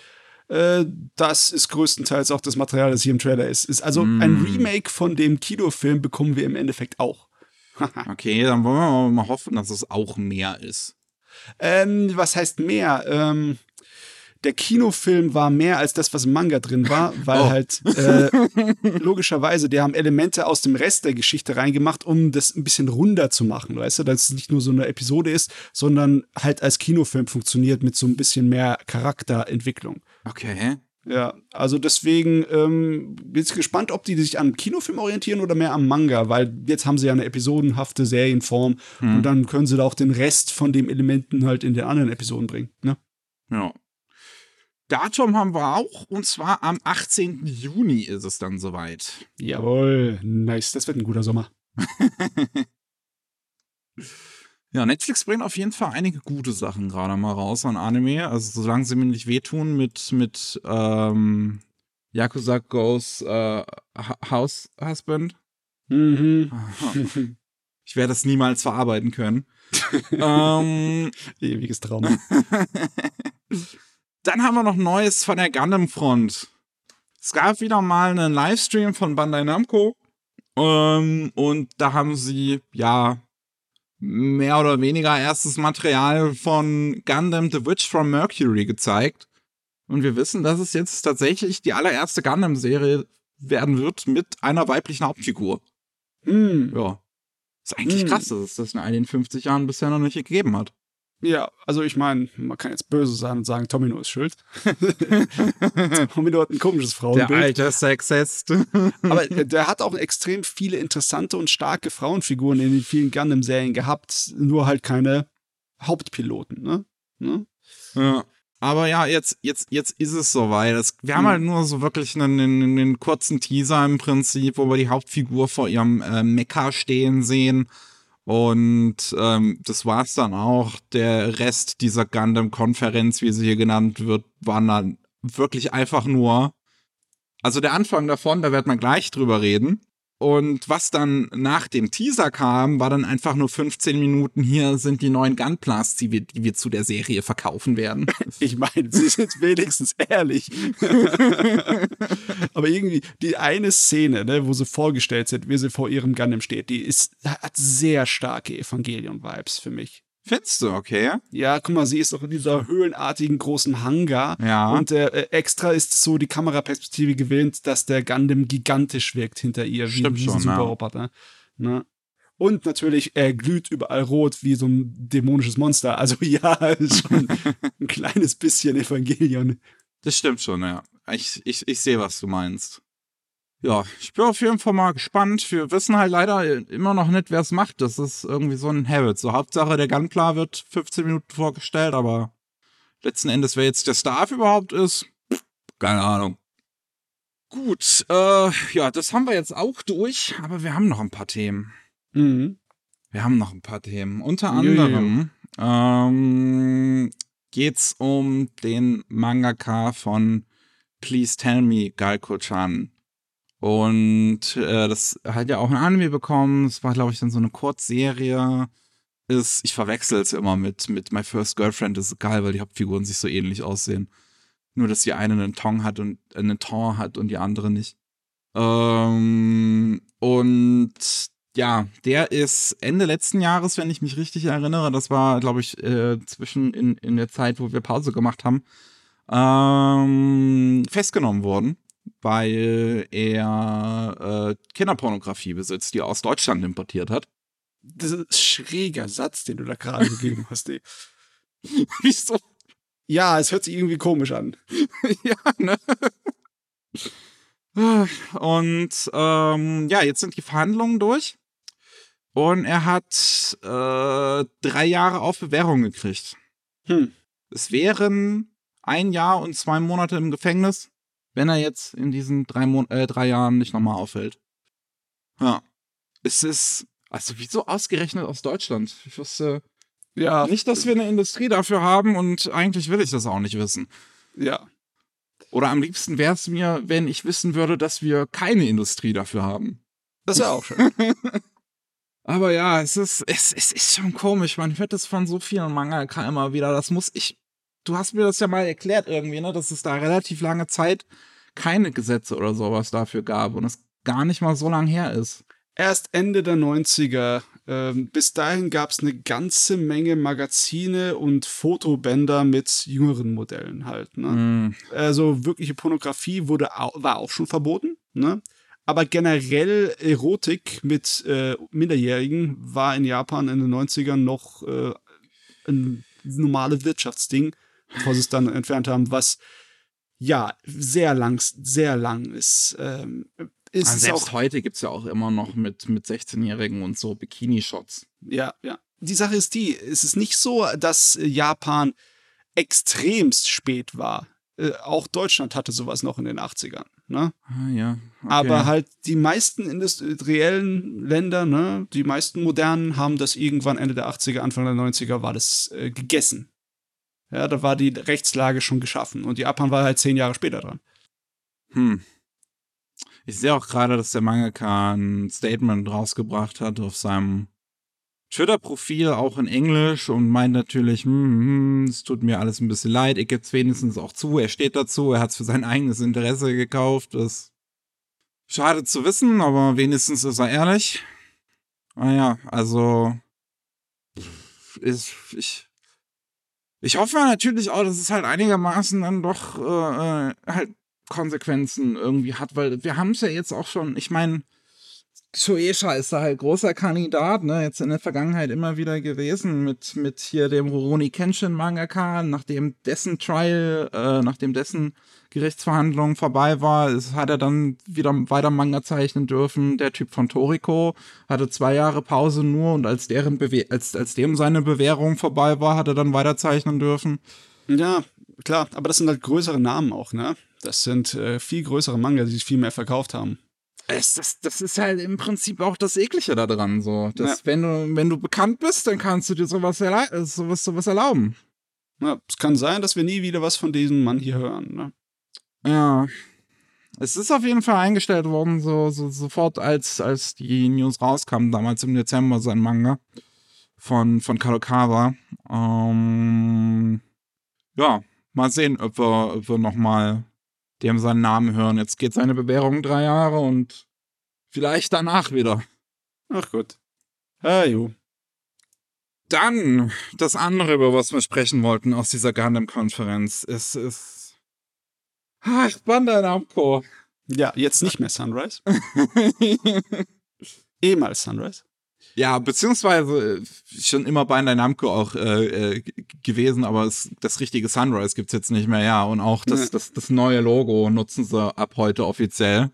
Äh, das ist größtenteils auch das Material, das hier im Trailer ist. ist also mm. ein Remake von dem Kinofilm bekommen wir im Endeffekt auch. okay, dann wollen wir mal hoffen, dass es auch mehr ist. Ähm, was heißt mehr? Ähm, der Kinofilm war mehr als das, was im Manga drin war, weil oh. halt äh, logischerweise, die haben Elemente aus dem Rest der Geschichte reingemacht, um das ein bisschen runder zu machen, weißt du, dass es nicht nur so eine Episode ist, sondern halt als Kinofilm funktioniert mit so ein bisschen mehr Charakterentwicklung. Okay. Ja, also deswegen ähm, bin ich gespannt, ob die sich am Kinofilm orientieren oder mehr am Manga, weil jetzt haben sie ja eine episodenhafte Serienform hm. und dann können sie da auch den Rest von den Elementen halt in den anderen Episoden bringen, ne? Ja. Datum haben wir auch, und zwar am 18. Juni ist es dann soweit. Jawohl, nice, das wird ein guter Sommer. Ja, Netflix bringt auf jeden Fall einige gute Sachen gerade mal raus an Anime. Also solange sie mir nicht wehtun mit, mit ähm, Yakuza Goes äh, House Husband. Mhm. Ich werde das niemals verarbeiten können. ähm, Ewiges Trauma. Dann haben wir noch Neues von der Gundam Front. Es gab wieder mal einen Livestream von Bandai Namco. Ähm, und da haben sie, ja, mehr oder weniger erstes Material von Gundam The Witch from Mercury gezeigt. Und wir wissen, dass es jetzt tatsächlich die allererste Gundam-Serie werden wird mit einer weiblichen Hauptfigur. Hm. Ja. Ist eigentlich Hm. krass, dass es das in all den 50 Jahren bisher noch nicht gegeben hat. Ja, also ich meine, man kann jetzt böse sein und sagen, Tomino ist schuld. Tomino hat ein komisches Der Frauenbild. alte Sexist. Aber äh, der hat auch extrem viele interessante und starke Frauenfiguren in den vielen Gundam-Serien gehabt, nur halt keine Hauptpiloten, ne? ne? Ja. Aber ja, jetzt, jetzt, jetzt ist es soweit. Wir haben Mhm. halt nur so wirklich einen, einen, einen kurzen Teaser im Prinzip, wo wir die Hauptfigur vor ihrem äh, Mecha stehen sehen. Und ähm, das war's dann auch. Der Rest dieser Gundam-Konferenz, wie sie hier genannt wird, war dann wirklich einfach nur. Also der Anfang davon, da wird man gleich drüber reden. Und was dann nach dem Teaser kam, war dann einfach nur 15 Minuten. Hier sind die neuen Gunplas, die wir, die wir zu der Serie verkaufen werden. Ich meine, sie ist jetzt wenigstens ehrlich. Aber irgendwie, die eine Szene, ne, wo sie vorgestellt sind, wie sie vor ihrem Gundam steht, die ist, hat sehr starke Evangelion-Vibes für mich. Findest du, okay? Ja, guck mal, sie ist doch in dieser höhlenartigen großen Hangar. Ja. Und äh, extra ist so die Kameraperspektive gewöhnt, dass der Gundam gigantisch wirkt hinter ihr, wie, Stimmt wie so schon, ein ja. Superroboter. Ne? Und natürlich, er glüht überall rot wie so ein dämonisches Monster. Also ja, schon ein kleines bisschen Evangelion. Das stimmt schon, ja. Ich, ich, ich sehe, was du meinst. Ja, ich bin auf jeden Fall mal gespannt. Wir wissen halt leider immer noch nicht, wer es macht. Das ist irgendwie so ein Habit. So Hauptsache, der Gunpla wird 15 Minuten vorgestellt, aber letzten Endes, wer jetzt der Staff überhaupt ist, keine Ahnung. Gut, äh, ja, das haben wir jetzt auch durch, aber wir haben noch ein paar Themen. Mhm. Wir haben noch ein paar Themen. Unter anderem ähm, geht's um den Mangaka von Please Tell Me, Galko-chan. Und äh, das hat ja auch ein Anime bekommen. Es war, glaube ich, dann so eine Kurzserie. Ist, ich verwechsel es immer mit, mit My First Girlfriend. Das ist egal, weil die Hauptfiguren sich so ähnlich aussehen. Nur, dass die eine einen Tong hat und äh, einen Ton hat und die andere nicht. Ähm, und ja, der ist Ende letzten Jahres, wenn ich mich richtig erinnere, das war, glaube ich, äh, zwischen in, in der Zeit, wo wir Pause gemacht haben, ähm, festgenommen worden, weil er äh, Kinderpornografie besitzt, die er aus Deutschland importiert hat. Das ist ein schräger Satz, den du da gerade gegeben hast. Ey. Wieso? Ja, es hört sich irgendwie komisch an. ja, ne? Und ähm, ja, jetzt sind die Verhandlungen durch. Und er hat äh, drei Jahre auf Bewährung gekriegt. Hm. Es wären ein Jahr und zwei Monate im Gefängnis, wenn er jetzt in diesen drei, Mon äh, drei Jahren nicht nochmal auffällt. Ja. Es ist, also wieso ausgerechnet aus Deutschland? Ich wusste Ja, nicht, dass wir eine Industrie dafür haben und eigentlich will ich das auch nicht wissen. ja. Oder am liebsten wäre es mir, wenn ich wissen würde, dass wir keine Industrie dafür haben. Das wäre auch schön. Aber ja, es ist, es, es ist schon komisch. Man hört es von so vielen Mangaka immer wieder. Das muss ich. Du hast mir das ja mal erklärt irgendwie, ne, dass es da relativ lange Zeit keine Gesetze oder sowas dafür gab und es gar nicht mal so lang her ist. Erst Ende der 90er. Ähm, bis dahin gab es eine ganze Menge Magazine und Fotobänder mit jüngeren Modellen halt. Ne? Mm, Also wirkliche Pornografie wurde war auch schon verboten. Ne? Aber generell Erotik mit äh, Minderjährigen war in Japan in den 90ern noch äh, ein normales Wirtschaftsding, bevor sie es dann entfernt haben, was ja sehr lang, sehr lang ist. Ähm, ist also es selbst auch heute gibt's ja auch immer noch mit, mit 16-Jährigen und so Bikini-Shots. Ja, ja. Die Sache ist die, es ist nicht so, dass Japan extremst spät war. Äh, auch Deutschland hatte sowas noch in den 80ern. Ne? Ah, ja. Okay. Aber halt die meisten industriellen Länder, ne, die meisten modernen, haben das irgendwann Ende der 80er, Anfang der 90er war das äh, gegessen. Ja, da war die Rechtslage schon geschaffen und Japan war halt zehn Jahre später dran. Hm. Ich sehe auch gerade, dass der Mangaka ein Statement rausgebracht hat auf seinem Twitter-Profil, auch in Englisch, und meint natürlich, hm, hm, es tut mir alles ein bisschen leid, ich gebe es wenigstens auch zu, er steht dazu, er hat es für sein eigenes Interesse gekauft, das schade zu wissen, aber wenigstens ist er ehrlich. Naja, also ist, ich, ich hoffe natürlich auch, dass es halt einigermaßen dann doch äh, äh halt Konsequenzen irgendwie hat, weil wir haben es ja jetzt auch schon, ich meine, Shueisha ist da halt großer Kandidat, ne, jetzt in der Vergangenheit immer wieder gewesen mit, mit hier dem Rurouni Kenshin Mangaka, nachdem dessen Trial, äh, nachdem dessen Gerichtsverhandlung vorbei war, ist, hat er dann wieder weiter Manga zeichnen dürfen. Der Typ von Toriko hatte zwei Jahre Pause nur und als deren Bewe als, als dem seine Bewährung vorbei war, hat er dann weiter zeichnen dürfen. Ja, klar, aber das sind halt größere Namen auch, ne? Das sind äh, viel größere Manga, die sich viel mehr verkauft haben. Es, das, das ist halt im Prinzip auch das Eklige da dran, so. Dass, ja. wenn du, wenn du bekannt bist, dann kannst du dir sowas, erla sowas, sowas erlauben. Ja, es kann sein, dass wir nie wieder was von diesem Mann hier hören, ne? Ja. Es ist auf jeden Fall eingestellt worden, so, so sofort, als, als die News rauskamen, damals im Dezember, sein Manga von, von Kadokawa. Ähm, ja, mal sehen, ob wir, ob wir nochmal die haben seinen Namen hören. Jetzt geht seine Bewährung drei Jahre und vielleicht danach wieder. Ach gut. Ah, jo. Dann das andere, über was wir sprechen wollten aus dieser Gundam-Konferenz, ist, ist. Ach, Bandai Namco. Ja, jetzt nicht mehr Sunrise. Ehemals Sunrise. Ja, beziehungsweise äh, schon immer bei Namco auch äh, äh, gewesen, aber es, das richtige Sunrise gibt's jetzt nicht mehr, ja. Und auch das, das, das neue Logo nutzen sie ab heute offiziell.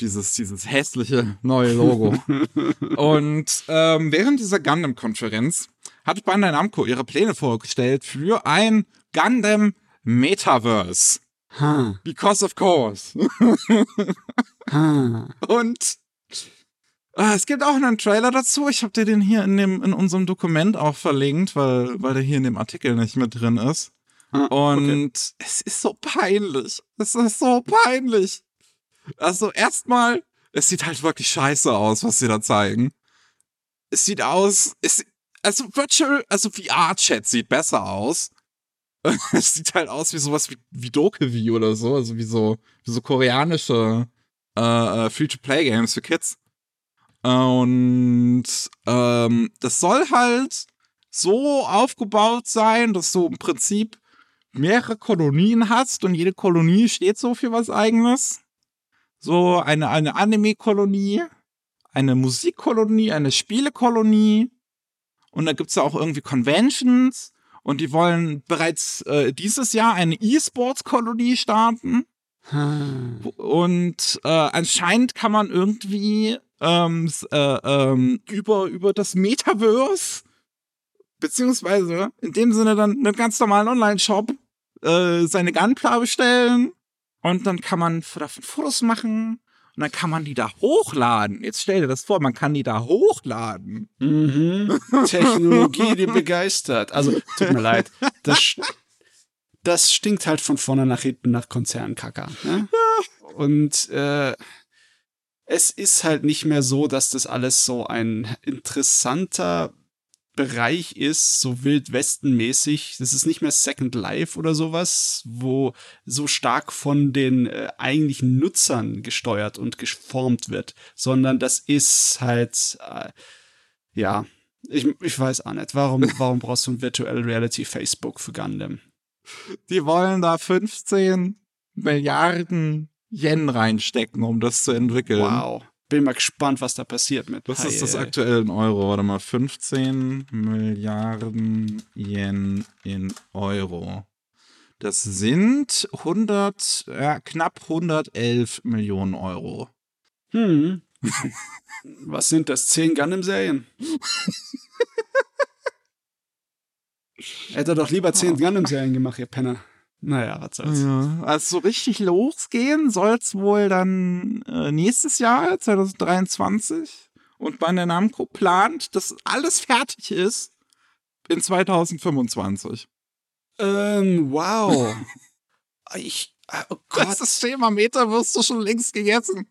Dieses, dieses hässliche neue Logo. und ähm, während dieser Gundam-Konferenz hat Bandai Namco ihre Pläne vorgestellt für ein Gundam Metaverse. Huh. Because of course. huh. Und Ah, es gibt auch einen Trailer dazu. Ich habe dir den hier in, dem, in unserem Dokument auch verlinkt, weil, weil der hier in dem Artikel nicht mit drin ist. Ah, Und okay. es ist so peinlich. Es ist so peinlich. Also erstmal, es sieht halt wirklich scheiße aus, was sie da zeigen. Es sieht aus, es, also Virtual, also VR-Chat sieht besser aus. es sieht halt aus wie sowas wie, wie Dokevi oder so, also wie so, wie so koreanische äh, äh Free-to-Play-Games für Kids. Und ähm, das soll halt so aufgebaut sein, dass du im Prinzip mehrere Kolonien hast und jede Kolonie steht so für was eigenes. So eine, eine Anime-Kolonie, eine Musikkolonie, eine Spielekolonie. Und da gibt's ja auch irgendwie Conventions. Und die wollen bereits äh, dieses Jahr eine E-Sports-Kolonie starten. Hm. Und äh, anscheinend kann man irgendwie ähm, äh, ähm, über, über das Metaverse, beziehungsweise in dem Sinne dann einen ganz normalen Online-Shop, äh, seine Gunpla bestellen und dann kann man davon Fotos machen und dann kann man die da hochladen. Jetzt stell dir das vor, man kann die da hochladen. Mhm. Technologie, die begeistert. Also, tut mir leid. Das, das stinkt halt von vorne nach hinten nach Konzernkacker. Ne? Ja. Und äh, es ist halt nicht mehr so, dass das alles so ein interessanter Bereich ist, so wildwestenmäßig. Das ist nicht mehr Second Life oder sowas, wo so stark von den äh, eigentlichen Nutzern gesteuert und geformt wird, sondern das ist halt, äh, ja, ich, ich weiß auch nicht, warum, warum brauchst du ein Virtual Reality Facebook für Gundam? Die wollen da 15 Milliarden Yen reinstecken, um das zu entwickeln. Wow. Bin mal gespannt, was da passiert mit. Was ist das aktuell in Euro? Warte mal, 15 Milliarden Yen in Euro. Das sind 100, ja, knapp 111 Millionen Euro. Hm. was sind das? 10 Gundam-Serien? Hätte doch lieber 10 Gundam-Serien gemacht, ihr Penner. Naja, was soll's. Ja, also so richtig losgehen soll's wohl dann äh, nächstes Jahr, 2023. Und Bandai Namco plant, dass alles fertig ist in 2025. Ähm, wow. ich, oh Gott. Das, Thema Metaverse du schon längst gegessen.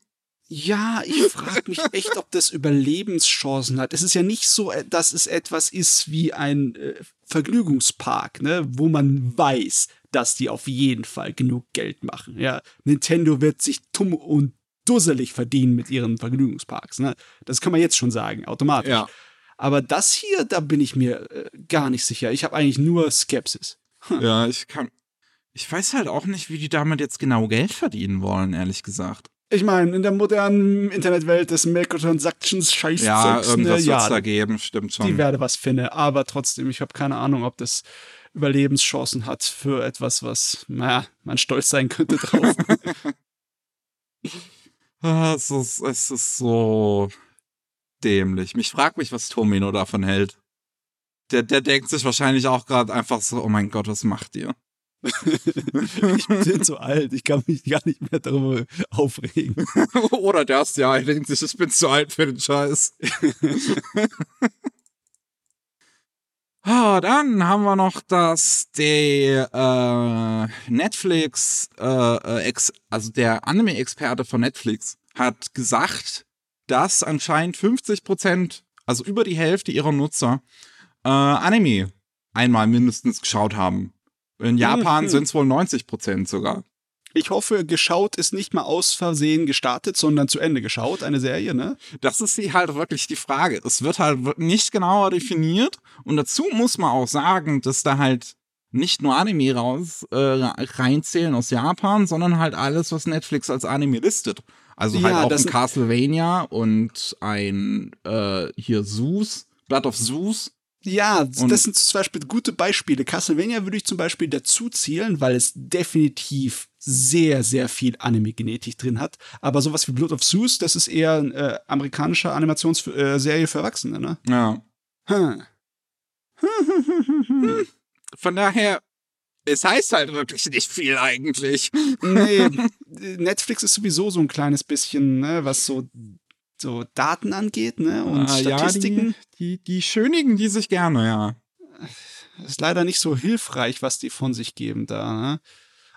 Ja, ich frage mich echt, ob das Überlebenschancen hat. Es ist ja nicht so, äh, dass es etwas ist wie ein äh, Vergnügungspark, ne, wo man weiß, dass die auf jeden Fall genug Geld machen. Ja, Nintendo wird sich dumm und dusselig verdienen mit ihren Vergnügungsparks. Ne? Das kann man jetzt schon sagen, automatisch. Ja. Aber das hier, da bin ich mir äh, gar nicht sicher. Ich habe eigentlich nur Skepsis. Ja, ich kann. Ich weiß halt auch nicht, wie die damit jetzt genau Geld verdienen wollen, ehrlich gesagt. Ich meine, in der modernen Internetwelt des Microtransactions scheiß Ja, irgendwas ne, ja, da geben, stimmt schon. die werde was finden. Aber trotzdem, ich habe keine Ahnung, ob das Überlebenschancen hat für etwas, was, naja, man stolz sein könnte drauf. Ah, es, ist, es ist so dämlich. Mich fragt mich, was Tomino davon hält. Der, der denkt sich wahrscheinlich auch gerade einfach so, oh mein Gott, was macht ihr? ich bin zu alt, ich kann mich gar nicht mehr darüber aufregen. Oder das, ja, denkt sich, ich bin zu alt für den Scheiß. Ah, dann haben wir noch, dass der äh, Netflix, äh, äh, ex, also der Anime-Experte von Netflix, hat gesagt, dass anscheinend 50 Prozent, also über die Hälfte ihrer Nutzer, äh, Anime einmal mindestens geschaut haben. In Japan Mhm. sind es wohl 90 Prozent sogar. Ich hoffe, geschaut ist nicht mal aus Versehen gestartet, sondern zu Ende geschaut, eine Serie, ne? Das ist die halt wirklich die Frage. Es wird halt nicht genauer definiert und dazu muss man auch sagen, dass da halt nicht nur Anime raus äh, reinzählen aus Japan, sondern halt alles, was Netflix als Anime listet. Also halt Ja, auch das ein Castlevania und ein äh, hier Zeus, Blood of Zeus. Ja, Und- das sind zum Beispiel gute Beispiele. Castlevania würde ich zum Beispiel dazu zählen, weil es definitiv sehr, sehr viel Anime-Genetik drin hat. Aber sowas wie Blood of Zeus, das ist eher eine äh, amerikanische Animationsserie für Erwachsene, ne? Ja. Hm. Von daher, es heißt halt wirklich nicht viel eigentlich. nee, Netflix ist sowieso so ein kleines bisschen, ne, was so, so Daten angeht, ne? Und Ah, Statistiken. Ja, die, die, die schönigen die sich gerne, ja. ist leider nicht so hilfreich, was die von sich geben da. Ne?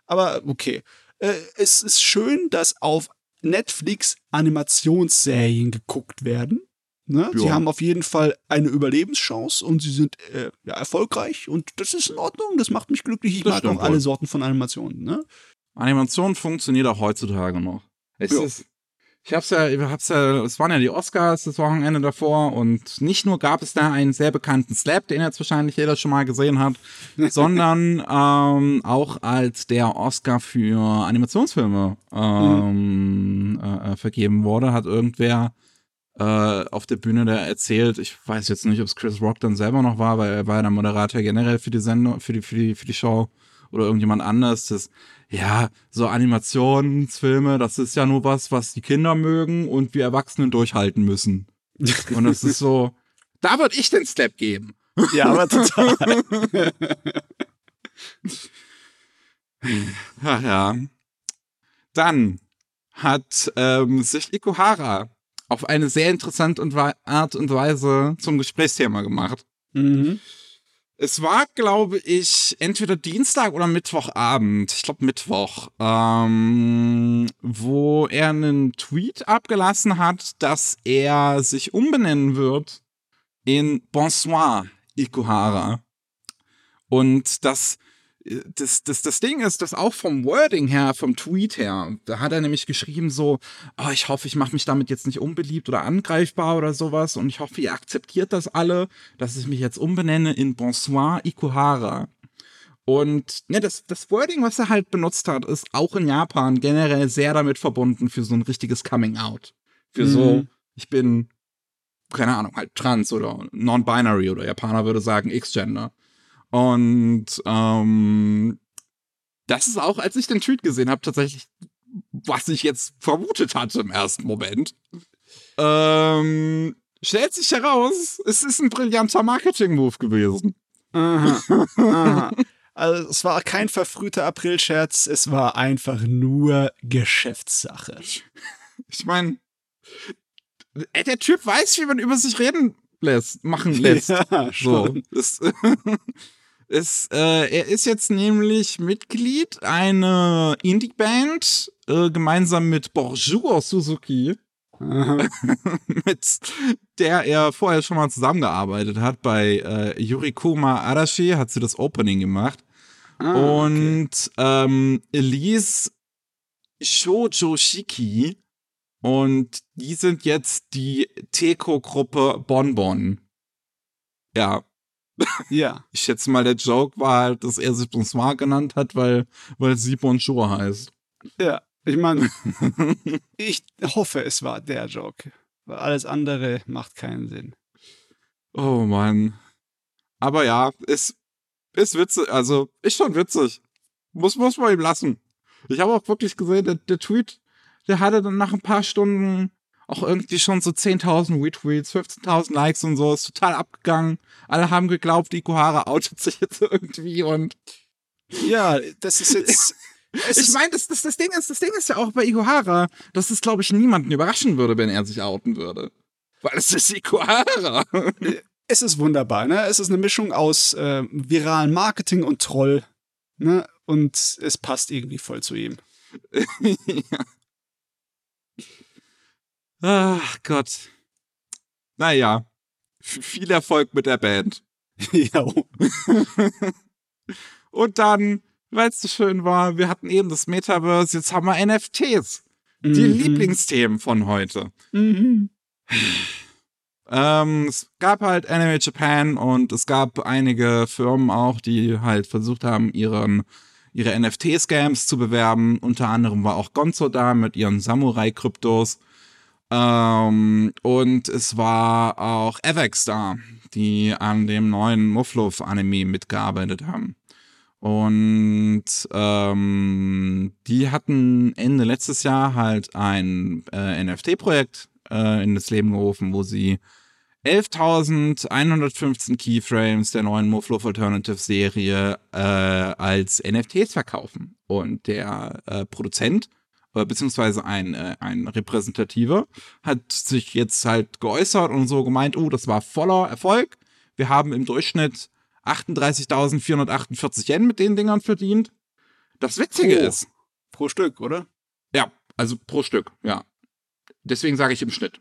Aber okay. Äh, es ist schön, dass auf Netflix Animationsserien geguckt werden. Ne? Ja. Sie haben auf jeden Fall eine Überlebenschance und sie sind äh, ja, erfolgreich und das ist in Ordnung. Das macht mich glücklich. Ich Das mag auch alle. Sorten von Animationen. Ne? Animation funktioniert auch heutzutage noch. Es Ja. ist, ich hab's ja, ich hab's ja, es waren ja die Oscars das Wochenende davor und nicht nur gab es da einen sehr bekannten Slap, den jetzt wahrscheinlich jeder schon mal gesehen hat, sondern ähm, auch als der Oscar für Animationsfilme ähm, äh, äh, vergeben wurde, hat irgendwer äh, auf der Bühne da erzählt, ich weiß jetzt nicht, ob es Chris Rock dann selber noch war, weil er war ja der Moderator generell für die Sendung, für die, für die, für die Show oder irgendjemand anders, das, ja, so Animationsfilme, das ist ja nur was, was die Kinder mögen und wir Erwachsenen durchhalten müssen. Und das ist so, da würde ich den Step geben. Ja, aber total. Ach ja. Dann hat ähm, sich Ikuhara auf eine sehr interessante Art und Weise zum Gesprächsthema gemacht. mhm. Es war, glaube ich, entweder Dienstag oder Mittwochabend, ich glaube Mittwoch, ähm, wo er einen Tweet abgelassen hat, dass er sich umbenennen wird in Bonsoir Ikuhara. Und das, das, das, das Ding ist, dass auch vom Wording her, vom Tweet her, da hat er nämlich geschrieben so, oh, ich hoffe, ich mache mich damit jetzt nicht unbeliebt oder angreifbar oder sowas und ich hoffe, ihr akzeptiert das alle, dass ich mich jetzt umbenenne in Bonsoir Ikuhara. Und ne, das, das Wording, was er halt benutzt hat, ist auch in Japan generell sehr damit verbunden für so ein richtiges Coming Out. Für so, Mhm. ich bin, keine Ahnung, halt trans oder non-binary oder Japaner würde sagen X-Gender. Und ähm, das ist auch, als ich den Tweet gesehen habe, tatsächlich, was ich jetzt vermutet hatte im ersten Moment. Ähm, stellt sich heraus, es ist ein brillanter Marketing-Move gewesen. Aha, aha. Also es war kein verfrühter Aprilscherz, es war einfach nur Geschäftssache. Ich meine, der Typ weiß, wie man über sich reden lässt, machen lässt. Ja, So, schon. ist, ist, äh, er ist jetzt nämlich Mitglied einer Indie-Band, äh, gemeinsam mit Bonjour Suzuki, Aha. mit der er vorher schon mal zusammengearbeitet hat. Bei äh, Yurikoma Arashi hat sie das Opening gemacht. Ah, okay. und ähm, Elise Shoujo Shiki. Und die sind jetzt die Teko-Gruppe Bonbon. Ja, Ja, ich schätze mal, der Joke war halt, dass er sich Bonsoir genannt hat, weil, weil sie Bonjour heißt. ja. Ich meine, ich hoffe, es war der Joke. Weil alles andere macht keinen Sinn. Oh Mann. Aber ja, ist, ist witzig. Also, ist schon witzig. Muss, muss man ihm lassen. Ich habe auch wirklich gesehen, der, der Tweet, der hatte dann nach ein paar Stunden auch irgendwie schon so 10.000 Retweets, 15.000 Likes und so. Ist total abgegangen. Alle haben geglaubt, Ikuhara outet sich jetzt irgendwie und Ja, das ist jetzt. Es ich meine, das, das, das Ding ist, das Ding ist ja auch bei Ikuhara, dass es, glaube ich, niemanden überraschen würde, wenn er sich outen würde. Weil es ist Ikuhara. es ist wunderbar, ne? Es ist eine Mischung aus äh, viralen Marketing und Troll, ne? Und es passt irgendwie voll zu ihm. ja. Ach Gott. Naja. Viel Erfolg mit der Band. ja, Und dann, weil es so schön war, wir hatten eben das Metaverse, jetzt haben wir NFTs. Die Mhm. Lieblingsthemen von heute. Mhm. Ähm, es gab halt Anime Japan und es gab einige Firmen auch, die halt versucht haben, ihren, ihre NFT-Scams zu bewerben. Unter anderem war auch Gonzo da mit ihren Samurai-Kryptos. Ähm, und es war auch Avex da, die an dem neuen Mufflov-Anime mitgearbeitet haben. Und ähm, die hatten Ende letztes Jahr halt ein äh, NFT-Projekt äh, in das Leben gerufen, wo sie 11.115 Keyframes der neuen Mufflov Alternative Serie äh, als NFTs verkaufen. Und der äh, Produzent, äh, beziehungsweise ein, äh, ein Repräsentativer, hat sich jetzt halt geäußert und so gemeint, oh, das war voller Erfolg. Wir haben im Durchschnitt 38.448 Yen mit den Dingern verdient. Das Witzige Oh. ist, Pro Stück, oder? ja, also pro Stück, ja. Deswegen sage ich im Schnitt.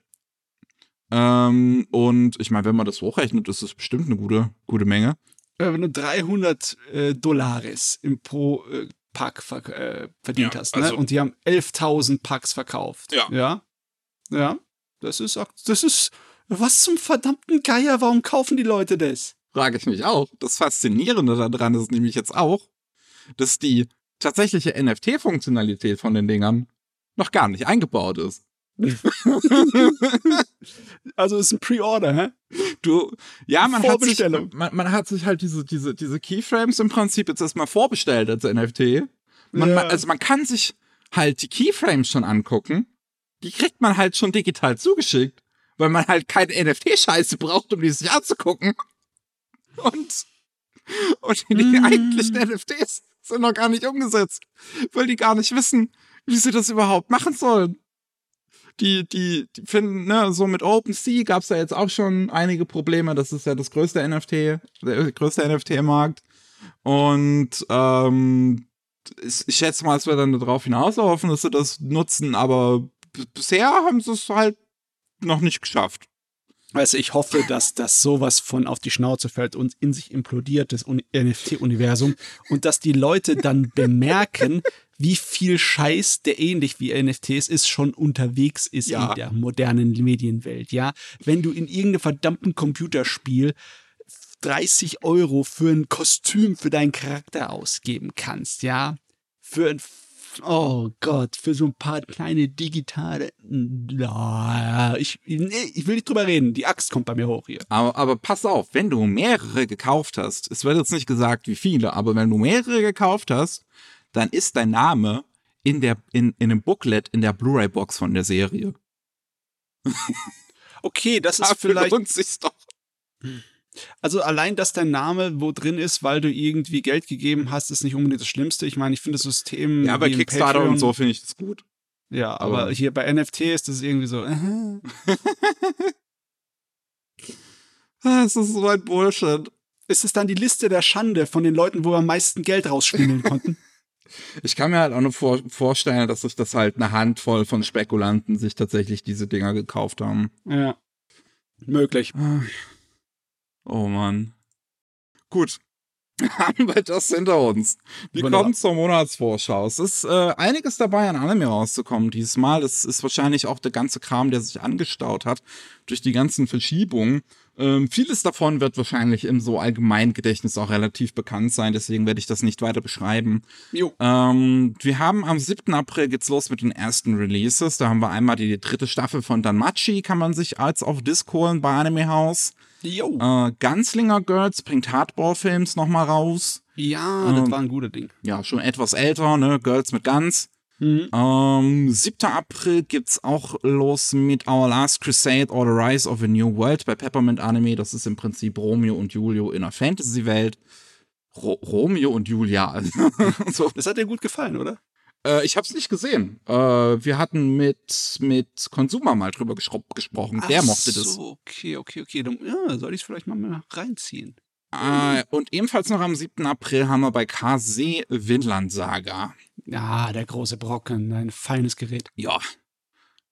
Ähm, und ich meine, wenn man das hochrechnet, ist das bestimmt eine gute, gute Menge. Äh, Wenn du 300 äh, Dollares im pro äh, Pack ver äh, verdient Ja, hast, ne? also- Und die haben 11.000 Packs verkauft. Ja. Ja. Ja. Das ist, das ist, was zum verdammten Geier, warum kaufen die Leute das? Frage ich mich auch. Das Faszinierende daran ist nämlich jetzt auch, dass die tatsächliche NFT-Funktionalität von den Dingern noch gar nicht eingebaut ist. Also ist ein Pre-Order, hä? Du, ja, man hat, sich, man, man hat sich halt diese, diese, diese Keyframes im Prinzip jetzt erstmal vorbestellt als NFT. Man, Ja. man, also man kann sich halt die Keyframes schon angucken. Die kriegt man halt schon digital zugeschickt, weil man halt keine NFT-Scheiße braucht, um die sich anzugucken. Und, und die Mm. eigentlichen NFTs sind noch gar nicht umgesetzt, weil die gar nicht wissen, wie sie das überhaupt machen sollen. Die, die, die finden, ne, so mit OpenSea gab es ja jetzt auch schon einige Probleme. Das ist ja das größte NFT, der größte NFT-Markt. Und ähm, ich schätze mal, es wird dann darauf hinauslaufen, dass sie das nutzen, aber bisher haben sie es halt noch nicht geschafft. Also ich hoffe, dass das sowas von auf die Schnauze fällt und in sich implodiert, das Uni- NFT-Universum, und dass die Leute dann bemerken, wie viel Scheiß, der ähnlich wie NFTs ist, schon unterwegs ist Ja. in der modernen Medienwelt, ja. Wenn du in irgendeinem verdammten Computerspiel 30 Euro für ein Kostüm für deinen Charakter ausgeben kannst, ja. Für ein Oh Gott, für so ein paar kleine digitale. Ja, ich, nee, ich will nicht drüber reden. Die Axt kommt bei mir hoch hier. Aber, aber pass auf, wenn du mehrere gekauft hast, es wird jetzt nicht gesagt, wie viele, aber wenn du mehrere gekauft hast, dann ist dein Name in der in, in einem Booklet in der Blu-ray-Box von der Serie. Okay, das ist Dafür vielleicht. lohnt sich's doch. Also allein, dass dein Name wo drin ist, weil du irgendwie Geld gegeben hast, ist nicht unbedingt das Schlimmste. Ich meine, ich finde das System. Ja, bei Kickstarter Patreon- und so finde ich das gut. Ja, aber Aber- hier bei NFT ist das irgendwie so. Äh, Ah, Es ist so ein Bullshit. ist es dann die Liste der Schande von den Leuten, wo wir am meisten Geld rausschwindeln konnten? Ich kann mir halt auch nur vor vorstellen, dass sich das halt eine Handvoll von Spekulanten sich tatsächlich diese Dinger gekauft haben. ja. Möglich. Oh Mann. Gut. Haben wir das hinter uns. Wir Wunderbar. kommen zur Monatsvorschau. Es ist äh, einiges dabei, an Anime rauszukommen dieses Mal. Es ist wahrscheinlich auch der ganze Kram, der sich angestaut hat durch die ganzen Verschiebungen. Ähm, vieles davon wird wahrscheinlich im so Allgemeingedächtnis auch relativ bekannt sein, deswegen werde ich das nicht weiter beschreiben. Jo. Ähm, wir haben am 7. April geht's los mit den ersten Releases. Da haben wir einmal die dritte Staffel von Danmachi, kann man sich als auf Disc holen bei Anime House. Jo. Äh, Gunslinger Girls bringt Hardball-Films nochmal raus. Ja, Ähm, das war ein guter Ding. Ja, schon etwas älter, ne? Girls mit Guns. Mhm. Ähm, 7. April geht's auch los mit Our Last Crusade or the Rise of a New World bei Peppermint Anime. Das ist im Prinzip Romeo und Julio in einer Fantasy-Welt. Ro Romeo und Julia. also so. Das hat dir gut gefallen, oder? Äh, ich hab's nicht gesehen. Äh, wir hatten mit, mit Consumer mal drüber gesprochen. Der Ach mochte das. So, okay, okay, okay. Dann, ja, soll ich es vielleicht mal, mal reinziehen? Äh, und ebenfalls noch am 7. April haben wir bei KC Vinland Saga. Ja, der große Brocken, ein feines Gerät. Ja.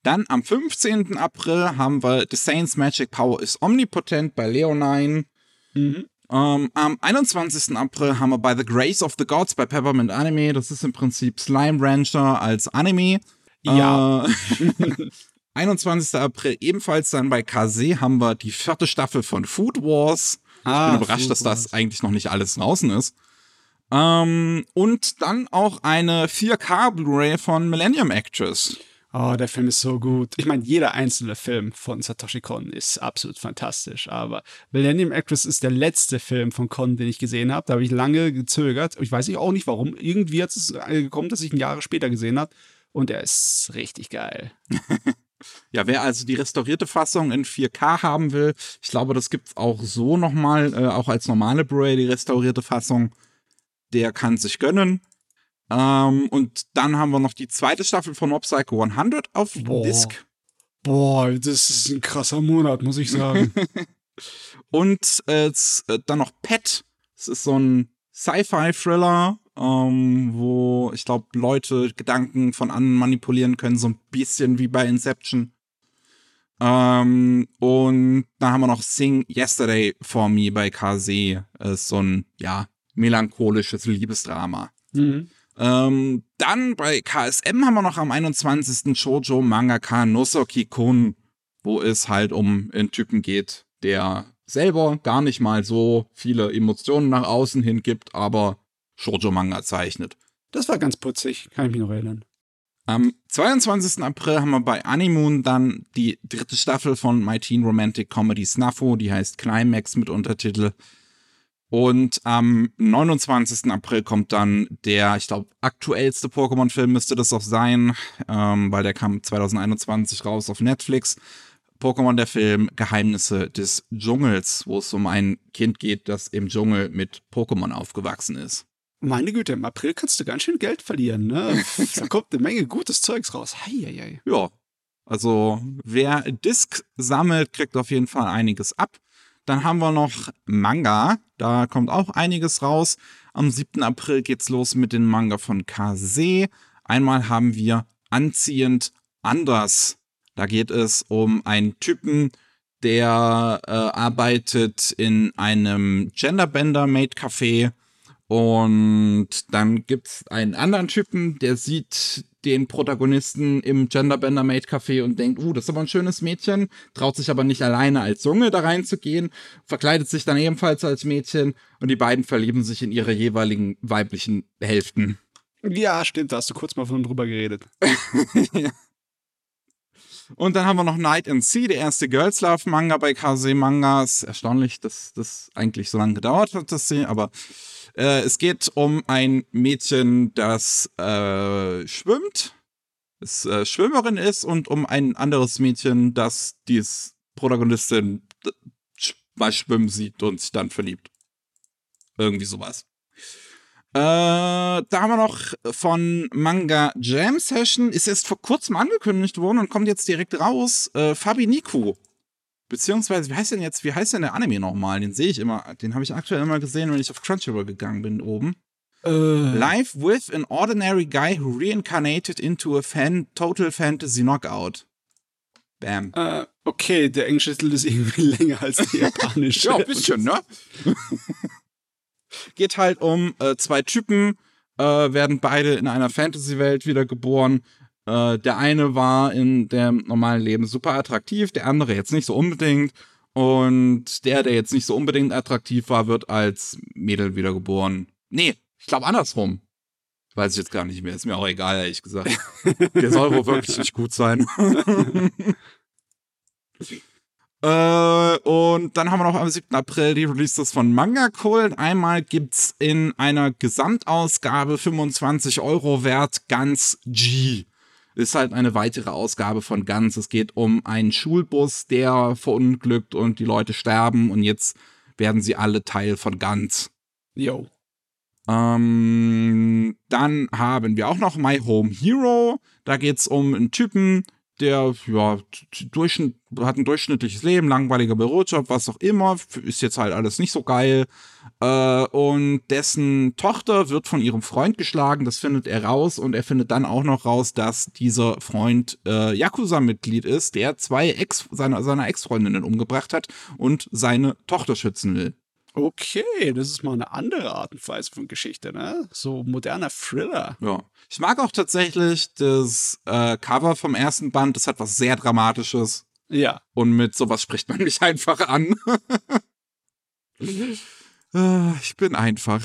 Dann am 15. April haben wir The Saints Magic Power is Omnipotent bei Leonine. Mhm. Ähm, am 21. April haben wir bei The Grace of the Gods bei Peppermint Anime. Das ist im Prinzip Slime Rancher als Anime. Ja. Äh, 21. April ebenfalls dann bei KC haben wir die vierte Staffel von Food Wars. Ich Ah, bin überrascht, dass das eigentlich noch nicht alles draußen ist. Ähm, und dann auch eine 4K Blu-ray von Millennium Actress. Oh, der Film ist so gut. Ich meine, jeder einzelne Film von Satoshi Kon ist absolut fantastisch. Aber Millennium Actress ist der letzte Film von Kon, den ich gesehen habe. Da habe ich lange gezögert. Ich weiß auch nicht warum. Irgendwie hat es äh, gekommen, dass ich ihn Jahre später gesehen habe. Und er ist richtig geil. Ja, wer also die restaurierte Fassung in 4K haben will, ich glaube, das gibt's auch so nochmal, äh, auch als normale Blu-ray, die restaurierte Fassung, der kann sich gönnen. Ähm, und dann haben wir noch die zweite Staffel von Mob Psycho 100 auf Boah. Disc. Boah, das ist ein krasser Monat, muss ich sagen. Und äh, äh, dann noch Pet. Das ist so ein Sci-Fi-Thriller, ähm, wo ich glaube, Leute Gedanken von anderen manipulieren können, so ein bisschen wie bei Inception. Ähm, und dann haben wir noch Sing Yesterday for Me bei KZ. Ist so ein, ja, melancholisches Liebesdrama. mhm. Ähm, dann bei KSM haben wir noch am 21. Shoujo Mangaka Nosoki Kun, wo es halt um einen Typen geht, der selber gar nicht mal so viele Emotionen nach außen hin gibt, aber Shoujo Manga zeichnet. Das war ganz putzig, kann ich mich noch erinnern. Am 22. April haben wir bei Animoon dann die dritte Staffel von My Teen Romantic Comedy Snuffo, die heißt Climax mit Untertitel. Und am 29. April kommt dann der, ich glaube, aktuellste Pokémon-Film müsste das auch sein, ähm, weil der kam 2021 raus auf Netflix. Pokémon, der Film Geheimnisse des Dschungels, wo es um ein Kind geht, das im Dschungel mit Pokémon aufgewachsen ist. Meine Güte, im April kannst du ganz schön Geld verlieren, ne? da kommt eine Menge gutes Zeugs raus. Heieiei. Ja, also wer Disc sammelt, kriegt auf jeden Fall einiges ab. Dann haben wir noch Manga, da kommt auch einiges raus. Am 7. April geht's los mit den Manga von Kase. Einmal haben wir Anziehend anders. Da geht es um einen Typen, der äh, arbeitet in einem Genderbender-Made-Café und dann gibt's einen anderen Typen, der sieht den Protagonisten im Genderbender Made Café und denkt, uh, das ist aber ein schönes Mädchen, traut sich aber nicht alleine als Junge da reinzugehen, verkleidet sich dann ebenfalls als Mädchen und die beiden verlieben sich in ihre jeweiligen weiblichen Hälften. Ja, stimmt, da hast du kurz mal von drüber geredet. Und dann haben wir noch Night and Sea, der erste Girls Love Manga bei Kase Manga. Ist erstaunlich, dass das eigentlich so lange gedauert hat, das sie, aber äh, es geht um ein Mädchen, das äh, schwimmt, das äh, Schwimmerin ist und um ein anderes Mädchen, das dies Protagonistin mal schwimmen sieht und sich dann verliebt. Irgendwie sowas. Äh, da haben wir noch von Manga Jam Session, ist erst vor kurzem angekündigt worden und kommt jetzt direkt raus. Äh, Fabi Niku. Beziehungsweise, wie heißt denn jetzt, wie heißt denn der Anime nochmal? Den sehe ich immer, den habe ich aktuell immer gesehen, wenn ich auf Crunchyroll gegangen bin oben. Äh, Life with an ordinary guy who reincarnated into a fan total fantasy knockout. Bam. äh, okay, der englische Titel ist irgendwie länger als der japanische. Ja, ein bisschen, ne? Geht halt um äh, zwei Typen, äh, werden beide in einer Fantasy-Welt wiedergeboren. Äh, der eine war in dem normalen Leben super attraktiv, der andere jetzt nicht so unbedingt. Und der, der jetzt nicht so unbedingt attraktiv war, wird als Mädel wiedergeboren. Nee, ich glaube andersrum. Weiß ich jetzt gar nicht mehr. Ist mir auch egal, ehrlich gesagt. Der soll wohl wirklich nicht gut sein. Äh, und dann haben wir noch am 7. April die Releases von Manga Cult. Einmal gibt's in einer Gesamtausgabe 25 Euro wert ganz G. Ist halt eine weitere Ausgabe von Ganz. Es geht um einen Schulbus, der verunglückt und die Leute sterben und jetzt werden sie alle Teil von Ganz. Yo. Ähm, dann haben wir auch noch My Home Hero. Da geht's um einen Typen, der ja, hat ein durchschnittliches Leben, langweiliger Bürojob, was auch immer, ist jetzt halt alles nicht so geil. Äh, und dessen Tochter wird von ihrem Freund geschlagen, das findet er raus und er findet dann auch noch raus, dass dieser Freund äh, Yakuza-Mitglied ist, der zwei Ex seiner, seiner Ex-Freundinnen umgebracht hat und seine Tochter schützen will. Okay, das ist mal eine andere Art und Weise von Geschichte, ne? So moderner Thriller. Ja. Ich mag auch tatsächlich das äh, Cover vom ersten Band, das hat was sehr Dramatisches. Ja. Und mit sowas spricht man mich einfach an. Äh, ich bin einfach.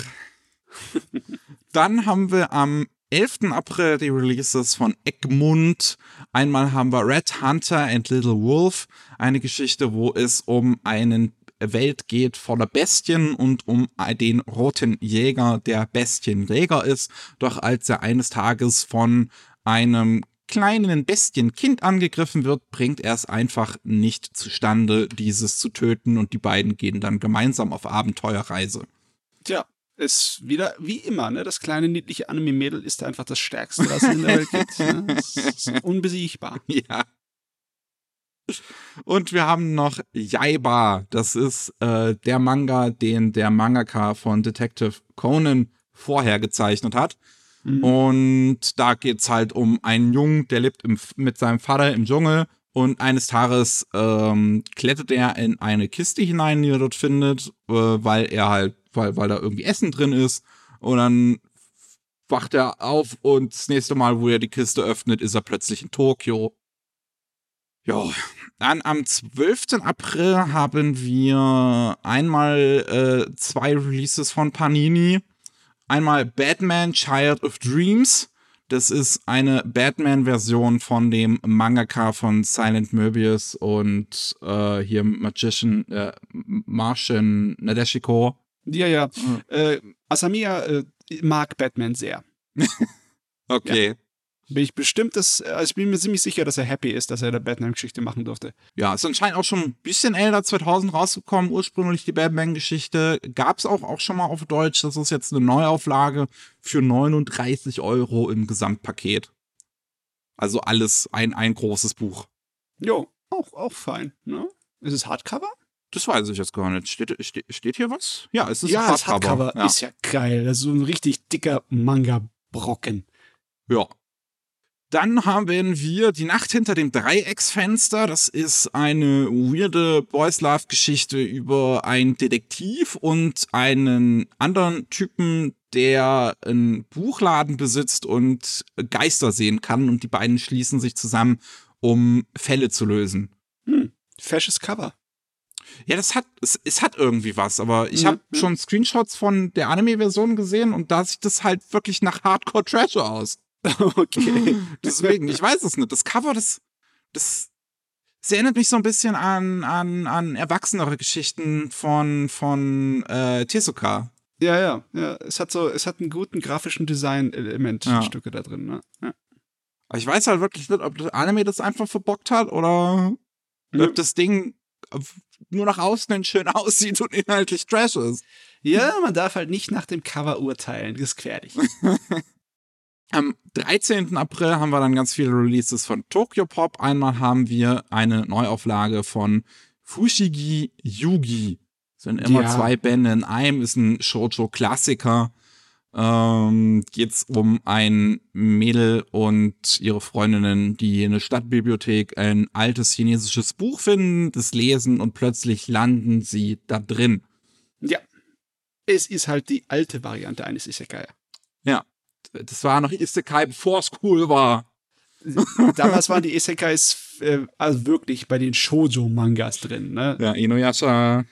Dann haben wir am 11. April die Releases von Egmont. Einmal haben wir Red Hunter and Little Wolf, eine Geschichte, wo es um einen Welt geht voller Bestien und um den roten Jäger, der Bestienjäger ist. Doch als er eines Tages von einem kleinen Bestienkind angegriffen wird, bringt er es einfach nicht zustande, dieses zu töten und die beiden gehen dann gemeinsam auf Abenteuerreise. Tja, ist wieder wie immer, ne? Das kleine niedliche Anime-Mädel ist einfach das Stärkste, was es in der Welt gibt. Ne? Unbesiegbar. Ja. Und wir haben noch Yaiba. Das ist äh, der Manga, den der Mangaka von Detective Conan vorher gezeichnet hat. Mhm. Und da geht's halt um einen Jungen, der lebt im, mit seinem Vater im Dschungel. Und eines Tages ähm, klettert er in eine Kiste hinein, die er dort findet, äh, weil er halt, weil, weil da irgendwie Essen drin ist. Und dann wacht er auf und das nächste Mal, wo er die Kiste öffnet, ist er plötzlich in Tokio. Ja, dann am 12. April haben wir einmal äh, zwei Releases von Panini. Einmal Batman Child of Dreams. Das ist eine Batman-Version von dem Mangaka von Silent Möbius und äh, hier Magician, äh, Martian Nadeshiko. Ja, ja. Äh, Asamiya äh, mag Batman sehr. Okay. Bin ich bestimmt, dass, also ich bin mir ziemlich sicher, dass er happy ist, dass er eine Batman-Geschichte machen durfte. Ja, ist anscheinend auch schon ein bisschen älter, 2000 rausgekommen, ursprünglich die Batman-Geschichte. Gab's auch, auch schon mal auf Deutsch. Das ist jetzt eine Neuauflage für 39 Euro im Gesamtpaket. Also alles ein, ein großes Buch. Jo, auch, auch fein, ne? Ist es Hardcover? Das weiß ich jetzt gar nicht. Steht, steht, steht hier was? Ja, es ist ja, das Hardcover Ja. ist ja geil. Das ist so ein richtig dicker Manga-Brocken. Ja. Dann haben wir die Nacht hinter dem Dreiecksfenster. Das ist eine weirde Boys Love Geschichte über einen Detektiv und einen anderen Typen, der einen Buchladen besitzt und Geister sehen kann und die beiden schließen sich zusammen, um Fälle zu lösen. Hm, fesches Cover. Ja, das hat, es, es hat irgendwie was, aber ich Ja, habe schon Screenshots von der Anime-Version gesehen und da sieht das halt wirklich nach Hardcore Trash aus. okay. Deswegen, ich weiß es nicht. Das Cover, das, das, das erinnert mich so ein bisschen an, an, an erwachsenere Geschichten von, von äh, Tezuka. Ja, ja, ja. Es hat so, es hat einen guten grafischen Design-Element, Ja. Stücke da drin, ne? Ja. Aber ich weiß halt wirklich nicht, ob das Anime das einfach verbockt hat oder Ja. ob das Ding nur nach außen schön aussieht und inhaltlich Trash ist. Ja, man darf halt nicht nach dem Cover urteilen. Das ist gefährlich. Am 13. April haben wir dann ganz viele Releases von Tokyo Pop. Einmal haben wir eine Neuauflage von Fushigi Yugi. Das sind immer Ja. zwei Bände in einem, ist ein Shoujo-Klassiker. Ähm, geht's um ein Mädel und ihre Freundinnen, die in der Stadtbibliothek ein altes chinesisches Buch finden, das lesen und plötzlich landen sie da drin. Ja. Es ist halt die alte Variante eines Isekai. Ja. Das war noch Isekai, bevor es cool war. Damals waren die Isekais äh, also wirklich bei den Shoujo-Mangas drin, ne? Ja, Inuyasha,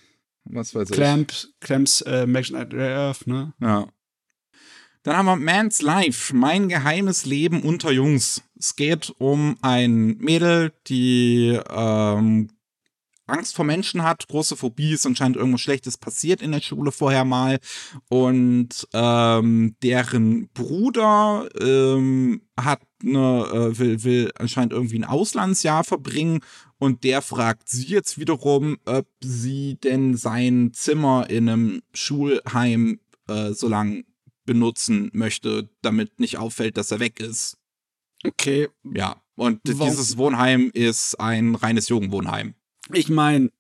was weiß ich. Clamp, Clamps äh, Magic Knight Earth, ne? Ja. Dann haben wir Man's Life, mein geheimes Leben unter Jungs. Es geht um ein Mädel, die ähm, Angst vor Menschen hat, große Phobie ist und scheint irgendwas Schlechtes passiert in der Schule vorher mal. Und ähm, deren Bruder ähm, hat eine, äh, will, will anscheinend irgendwie ein Auslandsjahr verbringen und der fragt sie jetzt wiederum, ob sie denn sein Zimmer in einem Schulheim äh, so lang benutzen möchte, damit nicht auffällt, dass er weg ist. Okay. Ja. Und Warum- dieses Wohnheim ist ein reines Jugendwohnheim. Ich meine,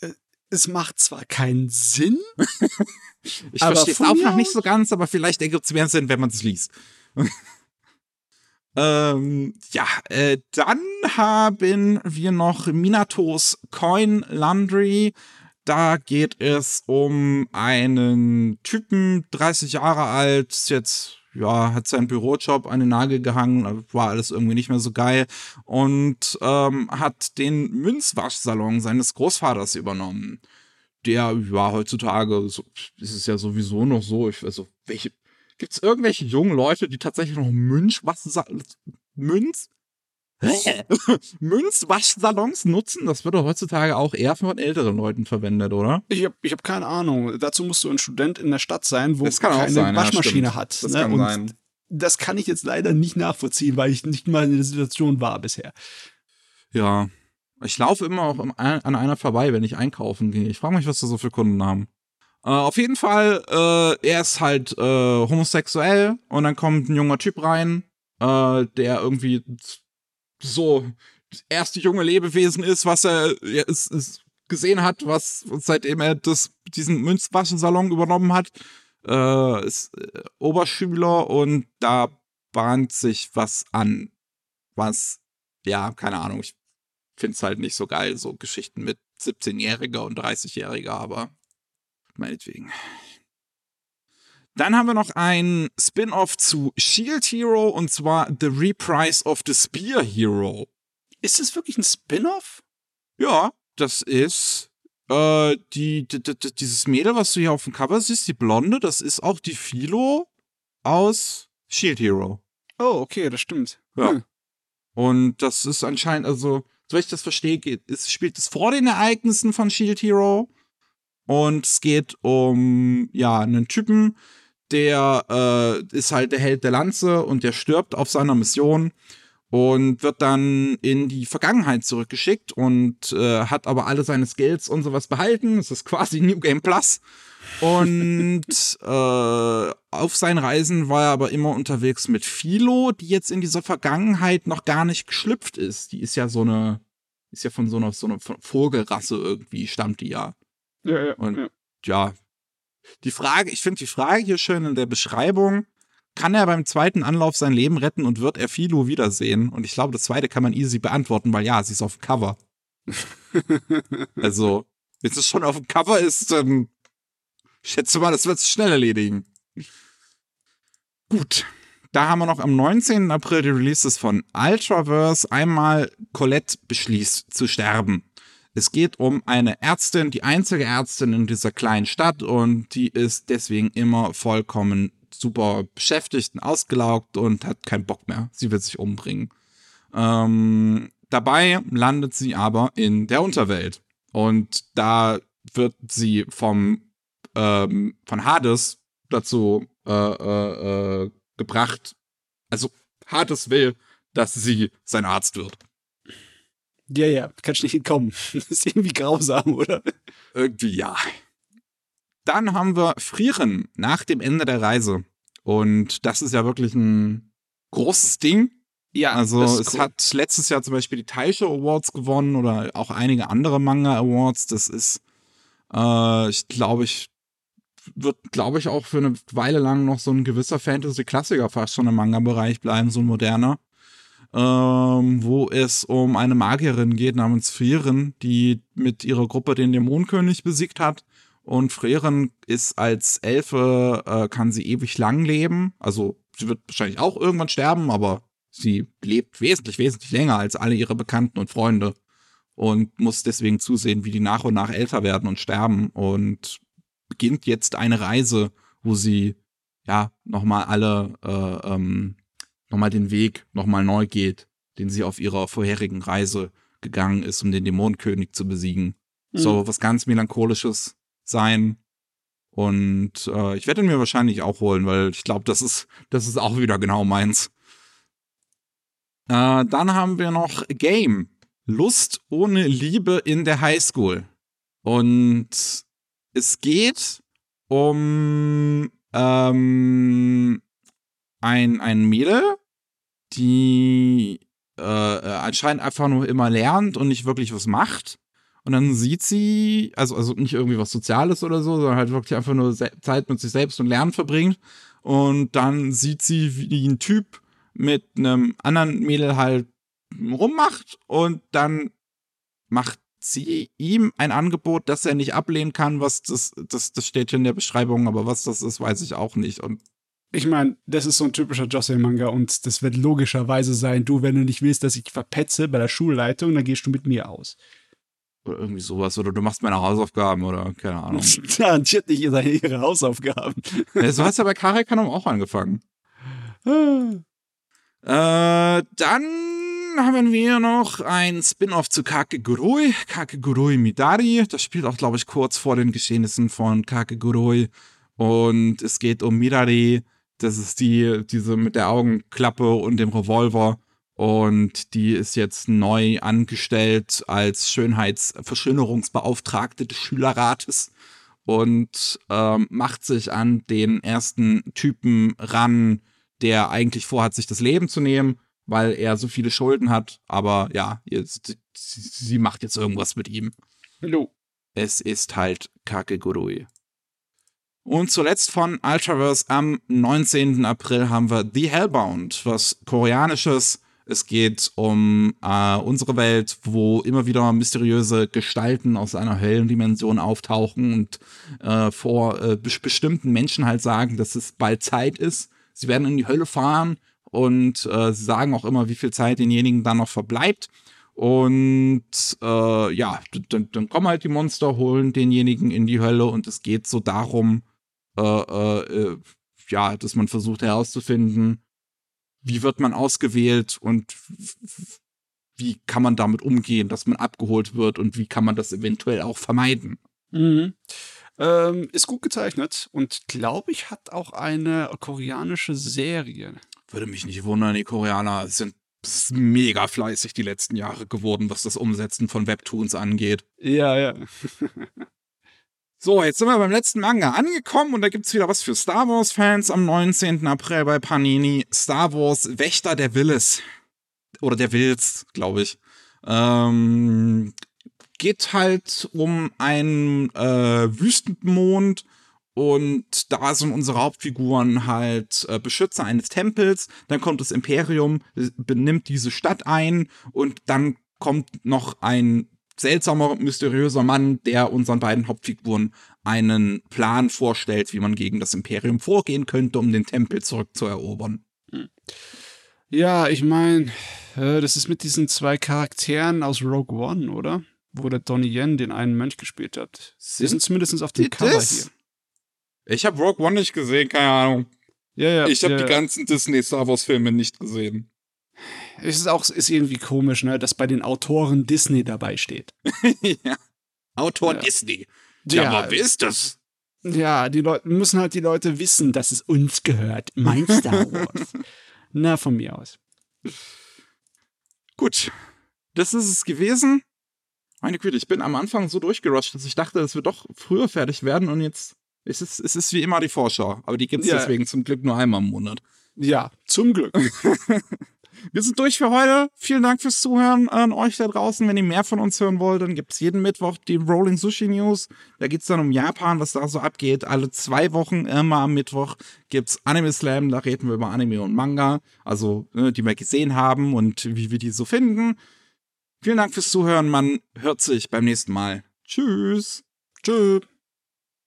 äh, es macht zwar keinen Sinn, Ich Aber verstehe es auch noch nicht so ganz, aber vielleicht ergibt es mehr Sinn, wenn man es liest. ähm, ja, äh, dann haben wir noch Minatos Coin Laundry. Da geht es um einen Typen, 30 Jahre alt, ist jetzt, ja, hat seinen Bürojob an den Nagel gehangen, war alles irgendwie nicht mehr so geil und ähm, hat den Münzwaschsalon seines Großvaters übernommen der, ja, heutzutage so, ist es ja sowieso noch so. Ich, also, welche, gibt es irgendwelche jungen Leute, die tatsächlich noch was, Münz? Münzwaschsalons nutzen? Das wird doch heutzutage auch eher von älteren Leuten verwendet, oder? ich habe ich hab keine Ahnung. Dazu musst du ein Student in der Stadt sein, wo Das keine sein, ja, Waschmaschine stimmt. hat. Das ne? kann Und sein. Das kann ich jetzt leider nicht nachvollziehen, weil ich nicht mal in der Situation war bisher. Ja. Ich laufe immer auch an einer vorbei, wenn ich einkaufen gehe. Ich frage mich, was da so für Kunden haben. Äh, auf jeden Fall, äh, er ist halt äh, homosexuell und dann kommt ein junger Typ rein, der irgendwie so das erste junge Lebewesen ist, was er ja, ist, ist gesehen hat, was seitdem er das, diesen Münzwaschensalon übernommen hat, äh, ist äh, Oberschüler und da bahnt sich was an. Was, ja, keine Ahnung, ich find's halt nicht so geil, so Geschichten mit 17-Jähriger und 30-Jähriger, aber meinetwegen. Dann haben wir noch ein Spin-off zu Shield Hero und zwar The Reprise of the Spear Hero. Ist das wirklich ein Spin-off? Ja, das ist äh, die, die, die, dieses Mädel, was du hier auf dem Cover siehst, die Blonde, das ist auch die Philo aus Shield Hero. Oh, okay, das stimmt. Ja. Hm. Und das ist anscheinend, also, so ich das verstehe, geht, es spielt es vor den Ereignissen von Shield Hero. Und es geht um, ja, einen Typen, der äh, ist halt der Held der Lanze und der stirbt auf seiner Mission und wird dann in die Vergangenheit zurückgeschickt und äh, hat aber alle seine Skills und sowas behalten. Es ist quasi New Game Plus. Und äh, auf seinen Reisen war er aber immer unterwegs mit Philo, die jetzt in dieser Vergangenheit noch gar nicht geschlüpft ist. Die ist ja so eine, ist ja von so einer, so einer Vogelrasse irgendwie, stammt die ja. Ja, ja, Und- ja. Ja. Die Frage, ich finde die Frage hier schön in der Beschreibung. Kann er beim zweiten Anlauf sein Leben retten und wird er Philo wiedersehen? Und ich glaube, das zweite kann man easy beantworten, weil ja, sie ist auf dem Cover. also, wenn es schon auf dem Cover ist, dann ich schätze mal, das wird es schnell erledigen. Gut. Da haben wir noch am 19. April die Releases von Ultraverse. Einmal Colette beschließt zu sterben. Es geht um eine Ärztin, die einzige Ärztin in dieser kleinen Stadt und die ist deswegen immer vollkommen super beschäftigt und ausgelaugt und hat keinen Bock mehr. Sie will sich umbringen. Ähm, dabei landet sie aber in der Unterwelt und da wird sie vom ähm, von Hades dazu äh, äh, äh, gebracht. Also Hades will, dass sie sein Arzt wird. Ja, ja, kannst nicht entkommen. Das ist irgendwie grausam, oder? Irgendwie ja. Dann haben wir Frieren nach dem Ende der Reise. Und das ist ja wirklich ein großes Ding. Ja, Also es cool. hat letztes Jahr zum Beispiel die Taisho Awards gewonnen oder auch einige andere Manga Awards. Das ist, äh, ich glaube, ich wird, glaube ich, auch für eine Weile lang noch so ein gewisser Fantasy-Klassiker fast schon im Manga-Bereich bleiben, so ein moderner. Ähm, wo es um eine Magierin geht namens Frieren, die mit ihrer Gruppe den Dämonenkönig besiegt hat. Und Frieren ist als Elfe, äh, kann sie ewig lang leben. Also sie wird wahrscheinlich auch irgendwann sterben, aber sie lebt wesentlich, wesentlich länger als alle ihre Bekannten und Freunde und muss deswegen zusehen, wie die nach und nach älter werden und sterben und beginnt jetzt eine Reise, wo sie ja nochmal alle, äh, ähm, nochmal den Weg nochmal neu geht, den sie auf ihrer vorherigen Reise gegangen ist, um den Dämonenkönig zu besiegen. Mhm. So was ganz melancholisches sein. Und äh, ich werde ihn mir wahrscheinlich auch holen, weil ich glaube, das ist, das ist auch wieder genau meins. Äh, dann haben wir noch Game. Lust ohne Liebe in der Highschool. Und es geht um ähm, ein, ein Mädel, die äh, äh, anscheinend einfach nur immer lernt und nicht wirklich was macht. Und dann sieht sie, also, also nicht irgendwie was Soziales oder so, sondern halt wirklich einfach nur Zeit mit sich selbst und Lernen verbringt. Und dann sieht sie, wie ein Typ mit einem anderen Mädel halt rummacht und dann macht sie ihm ein Angebot, das er nicht ablehnen kann, was das, das, das steht hier in der Beschreibung, aber was das ist, weiß ich auch nicht. Und Ich meine, das ist so ein typischer Josei-Manga und das wird logischerweise sein, du, wenn du nicht willst, dass ich verpetze bei der Schulleitung, dann gehst du mit mir aus. oder irgendwie sowas, oder du machst meine Hausaufgaben oder keine Ahnung. Garantiert nicht ihre, ihre Hausaufgaben. Ja, so hat's ja bei Karekanum auch angefangen. Äh, dann haben wir noch ein Spin-off zu Kakegurui, Kakegurui Midari. Das spielt auch, glaube ich, kurz vor den Geschehnissen von Kakegurui. Und es geht um Midari. Das ist die, diese mit der Augenklappe und dem Revolver. Und die ist jetzt neu angestellt als Schönheitsverschönerungsbeauftragte des Schülerrates und ähm, macht sich an den ersten Typen ran, der eigentlich vorhat, sich das Leben zu nehmen, weil er so viele Schulden hat. Aber ja, jetzt, sie, sie macht jetzt irgendwas mit ihm. Hallo. Es ist halt Kakegurui. Und zuletzt von Ultraverse am 19. April haben wir The Hellbound, was koreanisches. Es geht um äh, unsere Welt, wo immer wieder mysteriöse Gestalten aus einer Höllendimension auftauchen und äh, vor äh, be bestimmten Menschen halt sagen, dass es bald Zeit ist. Sie werden in die Hölle fahren und äh, sie sagen auch immer, wie viel Zeit denjenigen dann noch verbleibt. Und äh, ja, dann, dann kommen halt die Monster, holen denjenigen in die Hölle und es geht so darum, äh, äh, ja, dass man versucht herauszufinden, wie wird man ausgewählt und wie kann man damit umgehen, dass man abgeholt wird und wie kann man das eventuell auch vermeiden. Mhm. Ähm, ist gut gezeichnet und glaube ich hat auch eine koreanische Serie. Würde mich nicht wundern, die Koreaner sind mega fleißig die letzten Jahre geworden, was das Umsetzen von Webtoons angeht. Ja, ja. So, jetzt sind wir beim letzten Manga angekommen und da gibt's wieder was für Star Wars-Fans am 19. April bei Panini. Star Wars Wächter der Willis. Oder der Wills, glaube ich. Ähm, geht halt um einen äh, Wüstenmond und da sind unsere Hauptfiguren halt äh, Beschützer eines Tempels. Dann kommt das Imperium, äh, benimmt diese Stadt ein und dann kommt noch ein seltsamer, mysteriöser Mann, der unseren beiden Hauptfiguren einen Plan vorstellt, wie man gegen das Imperium vorgehen könnte, um den Tempel zurückzuerobern. Ja, ich meine, äh, das ist mit diesen zwei Charakteren aus Rogue One, oder? Wo der Donnie Yen den einen Mönch gespielt hat. Sie sind zumindest auf dem Cover das? hier. Ich habe Rogue One nicht gesehen, keine Ahnung. Ja, ja. Ich habe ja, die ganzen Disney Star Wars Filme nicht gesehen. Es ist auch ist irgendwie komisch, ne, dass bei den Autoren Disney dabei steht. ja. Autor Ja. Disney. Ja, aber wer ist das? Ja, die Leute müssen halt die Leute wissen, dass es uns gehört. Mein Star Wars. Na, von mir aus. Gut. das ist es gewesen. Meine Güte, ich bin am Anfang so durchgerusht, dass ich dachte, dass wir doch früher fertig werden und jetzt ist es, es ist wie immer die Vorschau. Aber die gibt's Ja. deswegen zum Glück nur einmal im Monat. Ja, zum Glück. Wir sind durch für heute. Vielen Dank fürs Zuhören an euch da draußen. Wenn ihr mehr von uns hören wollt, dann gibt's jeden Mittwoch die Rolling Sushi News. Da geht's dann um Japan, was da so abgeht. Alle zwei Wochen immer am Mittwoch gibt's Anime Slam. Da reden wir über Anime und Manga, also ne, die wir gesehen haben und wie wir die so finden. Vielen Dank fürs Zuhören. Man hört sich beim nächsten Mal. Tschüss. Tschüss.